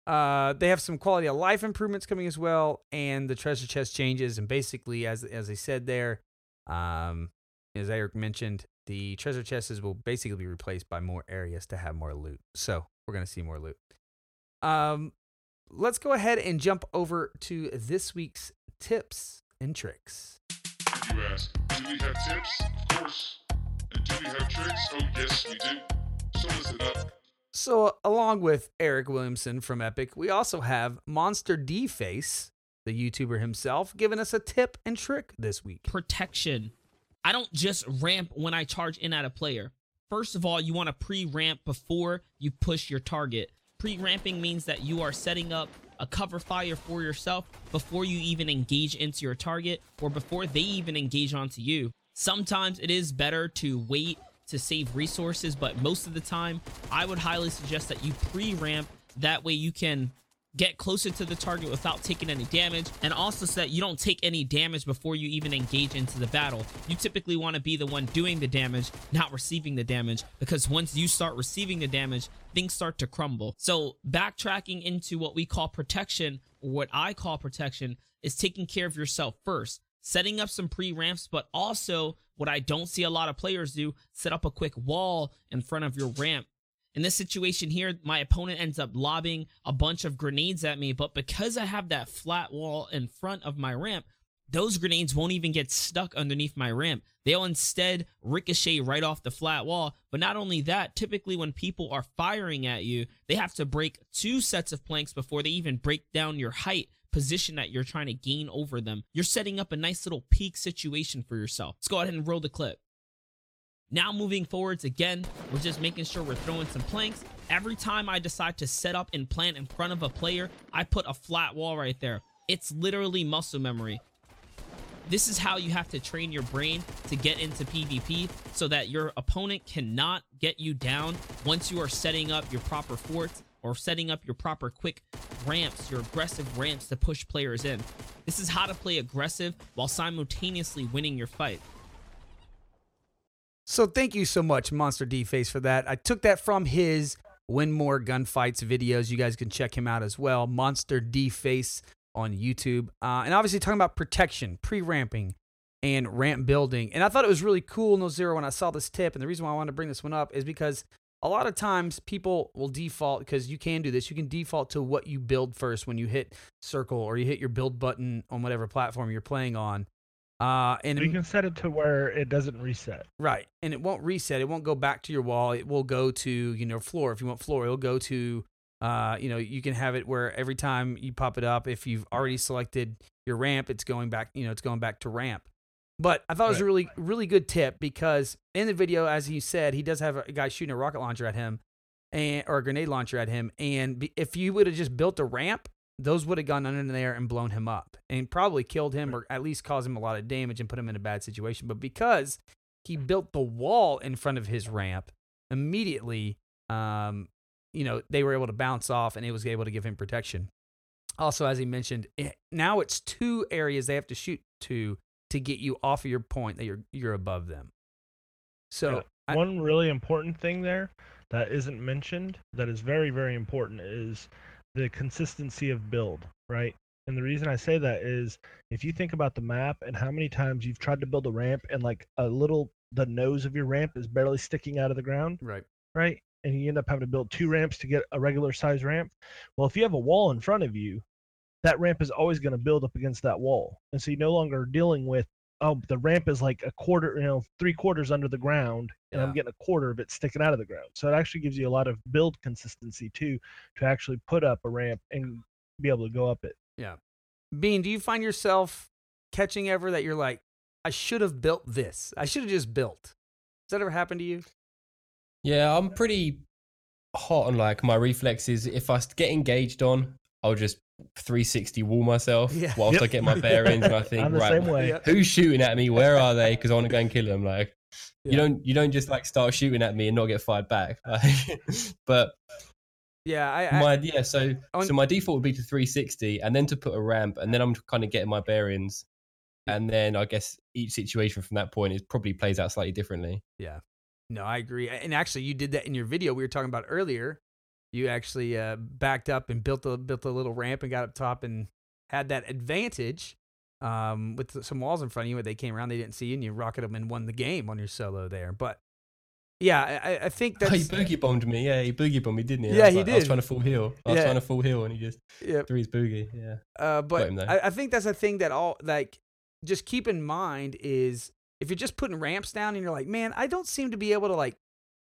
Speaker 2: Uh, they have some quality of life improvements coming as well, and the treasure chest changes. And basically, as as I said there, um, as Eric mentioned, the treasure chests will basically be replaced by more areas to have more loot. So we're gonna see more loot. Um, let's go ahead and jump over to this week's tips and tricks.
Speaker 1: You ask, do we have tips? Of course. And do we have tricks? Oh, yes, we do. So listen up.
Speaker 2: So, along with Eric Williamson from Epic, we also have MonsterDFace, the YouTuber himself, giving us a tip and trick this week.
Speaker 7: protection. I don't just ramp when I charge in at a player. First of all, you want to pre ramp before you push your target. Pre ramping means that you are setting up a cover fire for yourself before you even engage into your target or before they even engage onto you. Sometimes it is better to wait to save resources, but most of the time, I would highly suggest that you pre ramp. That way, you can get closer to the target without taking any damage, and also so that you don't take any damage before you even engage into the battle. You typically want to be the one doing the damage, not receiving the damage, because once you start receiving the damage, things start to crumble. So, backtracking into what we call protection, or what I call protection, is taking care of yourself first. Setting up some pre ramps, but also what I don't see a lot of players do set up a quick wall in front of your ramp in this situation here, my opponent ends up lobbing a bunch of grenades at me, but because I have that flat wall in front of my ramp, those grenades won't even get stuck underneath my ramp. They'll instead ricochet right off the flat wall. But not only that, typically when people are firing at you, they have to break two sets of planks before they even break down your height position that you're trying to gain over them. You're setting up a nice little peak situation for yourself. Let's go ahead and roll the clip. Now moving forwards again, we're just making sure we're throwing some planks. Every time I decide to set up and plant in front of a player, I put a flat wall right there. It's literally muscle memory. This is how you have to train your brain to get into PvP so that your opponent cannot get you down once you are setting up your proper forts or setting up your proper quick ramps, your aggressive ramps to push players in. This is how to play aggressive while simultaneously winning your fight.
Speaker 2: So thank you so much, MonsterDFace, for that. I took that from his Win More Gunfights videos. You guys can check him out as well. MonsterDFace on YouTube. Uh, and obviously talking about protection, pre-ramping, and ramp building. And I thought it was really cool, Nolxero, when I saw this tip. And the reason why I wanted to bring this one up is because a lot of times people will default because you can do this. You can default to what you build first when you hit circle or you hit your build button on whatever platform you're playing on. Uh, and
Speaker 3: You can set it to where it doesn't reset.
Speaker 2: Right. And it won't reset. It won't go back to your wall. It will go to, you know, floor. If you want floor, it'll go to, uh, you know, you can have it where every time you pop it up, if you've already selected your ramp, it's going back, you know, it's going back to ramp. But I thought it was a really, really good tip because in the video, as he said, he does have a guy shooting a rocket launcher at him and or a grenade launcher at him. And if you would have just built a ramp, those would have gone under there and blown him up and probably killed him or at least caused him a lot of damage and put him in a bad situation. But because he built the wall in front of his ramp, immediately, um, you know, they were able to bounce off and it was able to give him protection. Also, as he mentioned, it, now it's two areas they have to shoot to to get you off of your point that you're you're above them. So
Speaker 3: Yeah.
Speaker 2: I-
Speaker 3: One really important thing there that isn't mentioned that is very, very important is the consistency of build, right? And the reason I say that is if you think about the map and how many times you've tried to build a ramp and like a little, the nose of your ramp is barely sticking out of the ground,
Speaker 2: right,
Speaker 3: right? And you end up having to build two ramps to get a regular size ramp. Well, if you have a wall in front of you, that ramp is always going to build up against that wall. And so you're no longer dealing with oh, the ramp is like a quarter, you know, three quarters under the ground, and
Speaker 2: Yeah.
Speaker 3: I'm getting a quarter of it sticking out of the ground. So it actually gives you a lot of build consistency too, to actually put up a ramp and be able to go up it. Yeah.
Speaker 2: Bean, do you find yourself catching ever that you're like, I should have built this. I should have just built. Does that ever happen to you?
Speaker 4: Yeah, I'm pretty hot on like my reflexes. If I s- get engaged on, I'll just 360 wall myself
Speaker 2: Yeah.
Speaker 4: whilst
Speaker 3: Yep.
Speaker 4: I get my bearings and I think,
Speaker 3: the
Speaker 4: right,
Speaker 3: same way.
Speaker 4: Who's shooting at me? Where are they? Because I want to go and kill them. Like,
Speaker 2: Yeah.
Speaker 4: you don't you don't just like start shooting at me and not get fired back. but
Speaker 2: Yeah, I, I
Speaker 4: my yeah, so
Speaker 2: on-
Speaker 4: so my default would be to 360 and then to put a ramp and then I'm kind of getting my bearings. And then I guess each situation from that point is probably plays out slightly differently. Yeah.
Speaker 2: No, I agree. And actually, you did that in your video we were talking about earlier. You actually uh, backed up and built a built a little ramp and got up top and had that advantage um, with some walls in front of you. When they came around, they didn't see you, and you rocketed them and won the game on your solo there. But yeah, I, I think
Speaker 4: Oh, he boogie bombed me. Yeah, he boogie bombed me, didn't he?
Speaker 2: Yeah, he
Speaker 4: like- I was trying to full heal. I was
Speaker 2: Yeah.
Speaker 4: trying to full heal, and he just
Speaker 2: yeah,
Speaker 4: threw his boogie. Yeah.
Speaker 2: Uh, but. I, I think that's a thing that all like just keep in mind is if you're just putting ramps down and you're like, man, I don't seem to be able to like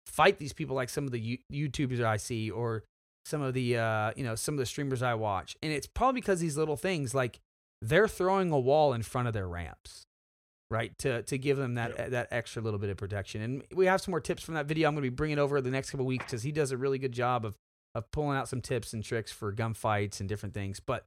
Speaker 2: fight these people like some of the you- YouTubers I see or some of the uh, you know some of the streamers I watch, and it's probably because these little things like they're throwing a wall in front of their ramps. Right to to give them that that extra little bit of protection, and we have some more tips from that video. I'm going to be bringing over the next couple weeks because he does a really good job of of pulling out some tips and tricks for gunfights and different things. But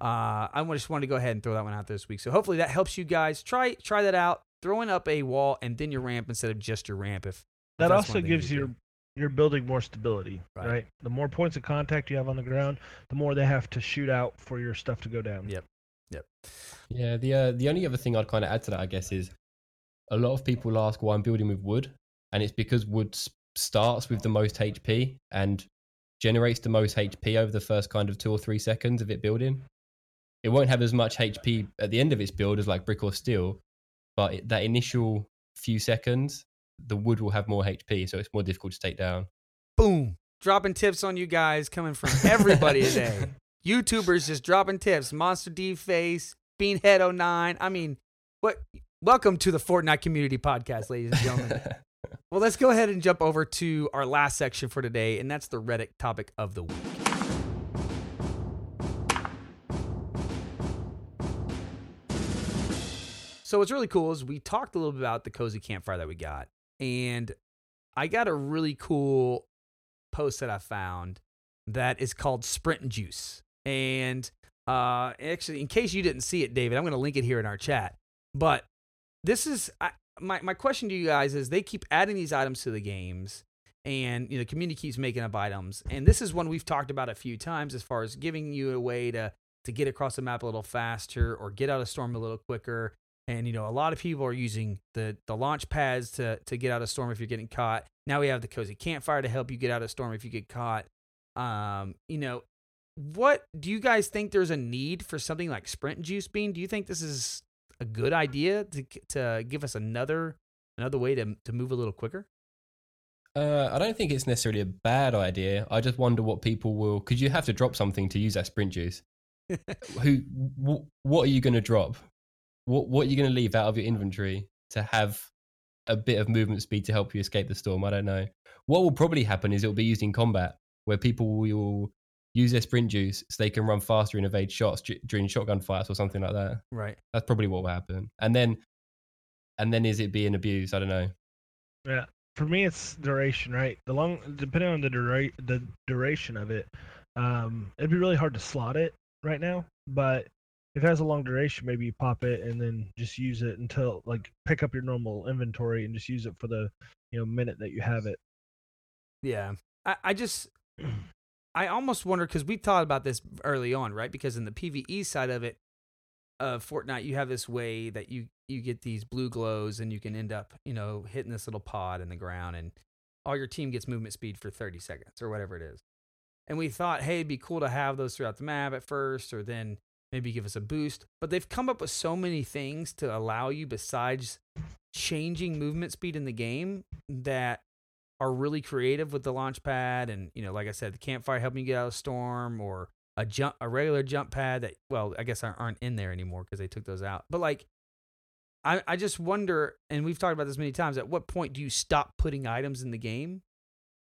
Speaker 2: uh, I just wanted to go ahead and throw that one out this week. So hopefully that helps you guys. Try try that out. Throwing up a wall and then your ramp instead of just your ramp. If
Speaker 3: That also gives
Speaker 2: you
Speaker 3: your
Speaker 2: do.
Speaker 3: your building more stability,
Speaker 2: Right.
Speaker 3: right. The more points of contact you have on the ground, the more they have to shoot out for your stuff to go down.
Speaker 2: Yep. Yep.
Speaker 4: Yeah. The uh, the only other thing I'd kind of add to that, I guess, is a lot of people ask why I'm building with wood, and it's because wood starts with the most HP and generates the most HP over the first kind of two or three seconds of it building. It won't have as much HP at the end of its build as like brick or steel, but it, that initial few seconds, the wood will have more HP, so it's more difficult to take down.
Speaker 2: boom, dropping tips on you guys coming from everybody today. YouTubers just dropping tips. MonsterDFace, Beanhead09. I mean, what? Welcome to the Fortnite Community Podcast, ladies and gentlemen. Well, let's go ahead and jump over to our last section for today, and that's the Reddit topic of the week. So what's really cool is we talked a little bit about the cozy campfire that we got, and I got a really cool post that I found that is called Sprint Juice. And uh, actually, in case you didn't see it, David, I'm going to link it here in our chat. But this is I, my my question to you guys is they keep adding these items to the games, and you know the community keeps making up items, and this is one we've talked about a few times as far as giving you a way to to get across the map a little faster or get out of storm a little quicker. And you know a lot of people are using the the launch pads to to get out of storm if you're getting caught. Now we have the cozy campfire to help you get out of storm if you get caught. Um, you know, what do you guys think there's a need for something like sprint juice bean? Do you think this is a good idea to to give us another another way to to move a little quicker?
Speaker 4: Uh, I don't think it's necessarily a bad idea. I just wonder what people will, because you have to drop something to use that sprint juice. Who? W- what are you going to drop? What What are you going to leave out of your inventory to have a bit of movement speed to help you escape the storm? I don't know. What will probably happen is it will be used in combat, where people will use their sprint juice so they can run faster and evade shots d- during shotgun fights or something like that.
Speaker 2: Right.
Speaker 4: That's probably what will happen. And then, and then is it being abused? I don't know.
Speaker 3: Yeah. For me, it's duration, right? The long, depending on the dura- the duration of it, um, it'd be really hard to slot it right now. But if it has a long duration, maybe you pop it and then just use it until like pick up your normal inventory and just use it for the you know minute that you have it.
Speaker 2: Yeah. I, I just I almost wonder because we thought about this early on, right? Because in the PVE side of it, of Fortnite, you have this way that you you get these blue glows and you can end up, you know, hitting this little pod in the ground and all your team gets movement speed for 30 seconds or whatever it is. And we thought, hey, it'd be cool to have those throughout the map at first, or then maybe give us a boost. But they've come up with so many things to allow you besides changing movement speed in the game that are really creative with the launch pad and you know like i said the campfire helping you get out of storm or a jump a regular jump pad that well i guess aren't in there anymore because they took those out but like I, I just wonder, and we've talked about this many times. At what point do you stop putting items in the game?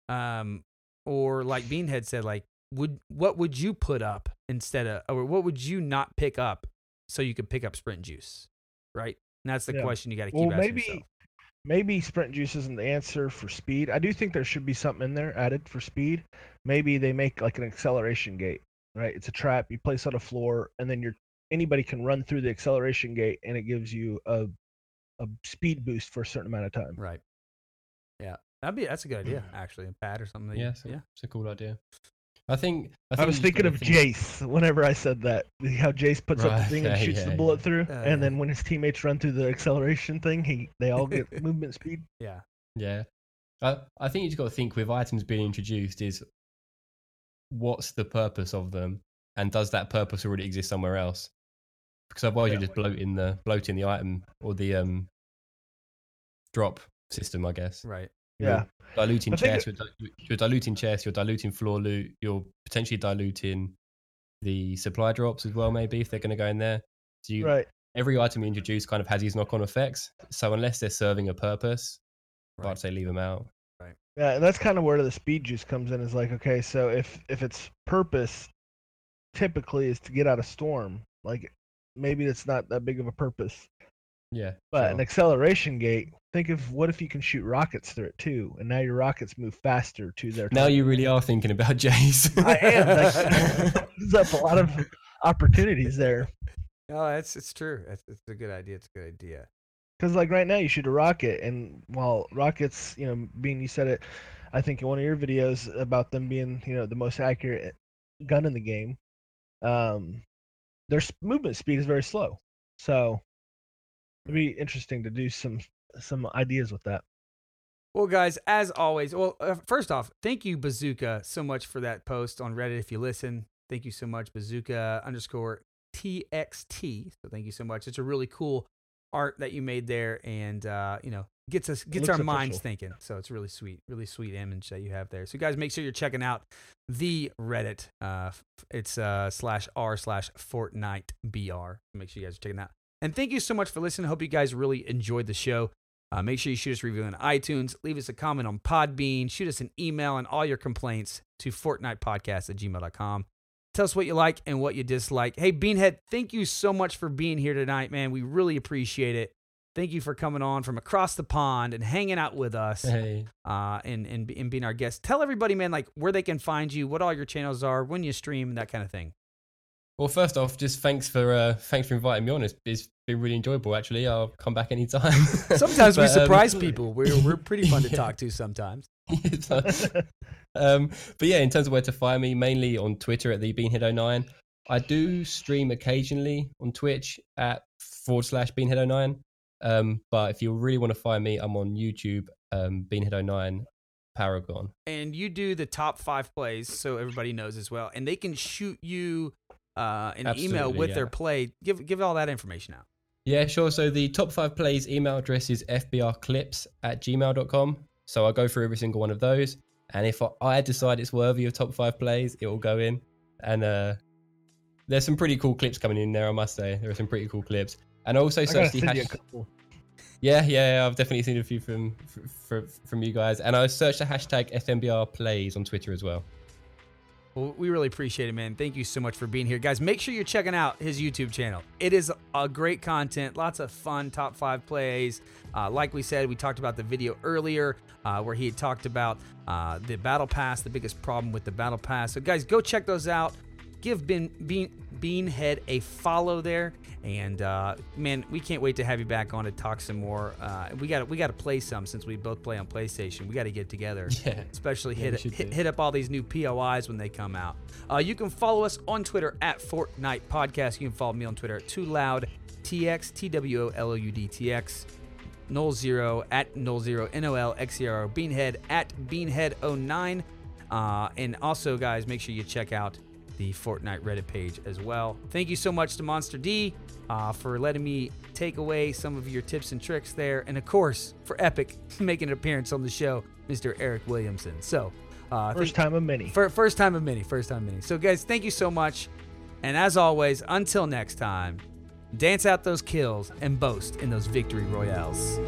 Speaker 2: Um, or like Beanhead said, like would what would you put up instead of, or what would you not pick up so you could pick up sprint juice, right? And that's the
Speaker 3: Yeah.
Speaker 2: question you got to keep
Speaker 3: Well,
Speaker 2: asking
Speaker 3: maybe
Speaker 2: yourself.
Speaker 3: maybe sprint juice isn't the answer for speed. I do think there should be something in there added for speed. Maybe they make like an acceleration gate, right? It's a trap you place on a floor, and then you're anybody can run through the acceleration gate, and it gives you a a speed boost for a certain amount of time.
Speaker 2: Right. Yeah, that'd be that's a good idea mm. actually. A pad or something. That you-
Speaker 4: Yeah, it's
Speaker 2: yeah.
Speaker 4: it's a cool idea. I think. I,
Speaker 3: I, was thinking of
Speaker 4: think-
Speaker 3: Jace whenever I said that. How Jace puts up the thing and
Speaker 4: okay,
Speaker 3: shoots
Speaker 4: yeah,
Speaker 3: the
Speaker 4: yeah.
Speaker 3: bullet through,
Speaker 2: Uh,
Speaker 3: and then when his teammates run through the acceleration thing, he they all get movement speed.
Speaker 2: Yeah.
Speaker 4: Yeah. I, I think you just got to think with items being introduced is what's the purpose of them and does that purpose already exist somewhere else? Because otherwise
Speaker 3: Yeah.
Speaker 4: you're just bloating the bloating the item or the um drop system, I guess.
Speaker 2: Right.
Speaker 4: You're
Speaker 3: Yeah,
Speaker 4: Diluting
Speaker 3: I think
Speaker 4: you're, di- you're diluting chest, you're diluting floor loot, you're potentially diluting the supply drops as well, maybe if they're going to go in there. So you,
Speaker 3: right.
Speaker 4: every item you introduce kind of has these knock-on effects. So unless they're serving a purpose,
Speaker 2: Right.
Speaker 4: I'd say leave them out. Right.
Speaker 3: Yeah, and that's kind of where the speed juice comes in. Is like, okay, so if if its purpose typically is to get out of storm, like maybe it's not that big of a purpose.
Speaker 4: Yeah,
Speaker 3: But
Speaker 4: sure.
Speaker 3: an acceleration gate, think of what if you can shoot rockets through it too, and now your rockets move faster to their.
Speaker 4: now
Speaker 3: target.
Speaker 4: you really are thinking about Jace.
Speaker 3: I am. That opens up a lot of opportunities there.
Speaker 2: Oh, that's it's true. That's it's a good idea. It's a good idea.
Speaker 3: Because like right now, you shoot a rocket, and while rockets, you know, being you said it, I think in one of your videos about them being, you know, the most accurate gun in the game. Um, their movement speed is very slow, so it'd be interesting to do some some ideas with that.
Speaker 2: Well, guys, as always, well, uh, first off, thank you, Bazooka, so much for that post on Reddit. If you listen, thank you so much, Bazooka underscore TXT. So thank you so much. It's a really cool art that you made there, and uh, you know, gets us gets our
Speaker 3: looks
Speaker 2: minds thinking. So it's really sweet, really sweet image that you have there. So guys, make sure you're checking out the Reddit. Uh, it's uh slash r slash Fortnite br. Make sure you guys are checking that. And thank you so much for listening. Hope you guys really enjoyed the show. Uh, make sure you shoot us a review on iTunes. Leave us a comment on Podbean. Shoot us an email and all your complaints to fortnitepodcast at gmail.com. Tell us what you like and what you dislike. Hey, Beanhead, thank you so much for being here tonight, man. We really appreciate it. Thank you for coming on from across the pond and hanging out with us
Speaker 4: Hey.
Speaker 2: uh, and, and, and being our guest. Tell everybody, man, like where they can find you, what all your channels are, when you stream, that kind of thing.
Speaker 4: Well, first off, just thanks for uh, thanks for inviting me on. It's, it's been really enjoyable. Actually, I'll come back anytime.
Speaker 2: Sometimes we
Speaker 4: But, um,
Speaker 2: surprise people. We're, we're pretty fun to
Speaker 4: Yeah.
Speaker 2: talk to sometimes.
Speaker 4: Um, but yeah, in terms of where to find me, mainly on Twitter at the Beanhead09. I do stream occasionally on Twitch at forward slash Beanhead09. Um, but if you really want to find me, I'm on YouTube, um, Beanhead09 Paragon.
Speaker 2: and you do the top five plays so everybody knows as well and they can shoot you uh, an email
Speaker 4: Absolutely,
Speaker 2: with their play give give all that information out
Speaker 4: Yeah, sure. So the top five plays email address is fbrclips at gmail.com. So I go through every single one of those. And if I, I decide it's worthy of top five plays, it will go in. And uh, there's some pretty cool clips coming in there, I must say. There are some pretty cool clips. And also
Speaker 3: I
Speaker 4: search the
Speaker 3: send you a
Speaker 4: hash-
Speaker 3: couple.
Speaker 4: yeah, yeah, yeah, I've definitely seen a few from from, from you guys. And I searched the hashtag FMBR plays on Twitter as well.
Speaker 2: Well we really appreciate it man. Thank you so much for being here. Guys make sure you're checking out his youtube channel. It is a great content lots of fun top five plays. Uh, like we said we talked about the video earlier uh, where he had talked about uh, the battle pass the biggest problem with the battle pass. So guys go check those out give Bean, Bean Beanhead a follow there. And uh, man, we can't wait to have you back on to talk some more. Uh, we got we got to play some since we both play on PlayStation. We got to get together,
Speaker 4: Yeah.
Speaker 2: especially
Speaker 4: Yeah,
Speaker 2: hit, hit hit up all these new POIs when they come out. Uh, you can follow us on Twitter at Fortnite Podcast. You can follow me on Twitter at Too Loud TX T W O L O U D T X. Nolxero at Nolxero N O L X E R O Beanhead at Beanhead09. Uh, and also, guys, make sure you check out the Fortnite Reddit page as well. Thank you so much to Monster D uh, for letting me take away some of your tips and tricks there. And of course, for Epic making an appearance on the show, Mr. Eric Williamson. So, uh,
Speaker 3: First
Speaker 2: thank-
Speaker 3: time of many.
Speaker 2: Fir- first time of many. First time of many. So, guys, thank you so much. And as always, until next time, dance out those kills, and boast in those victory royales.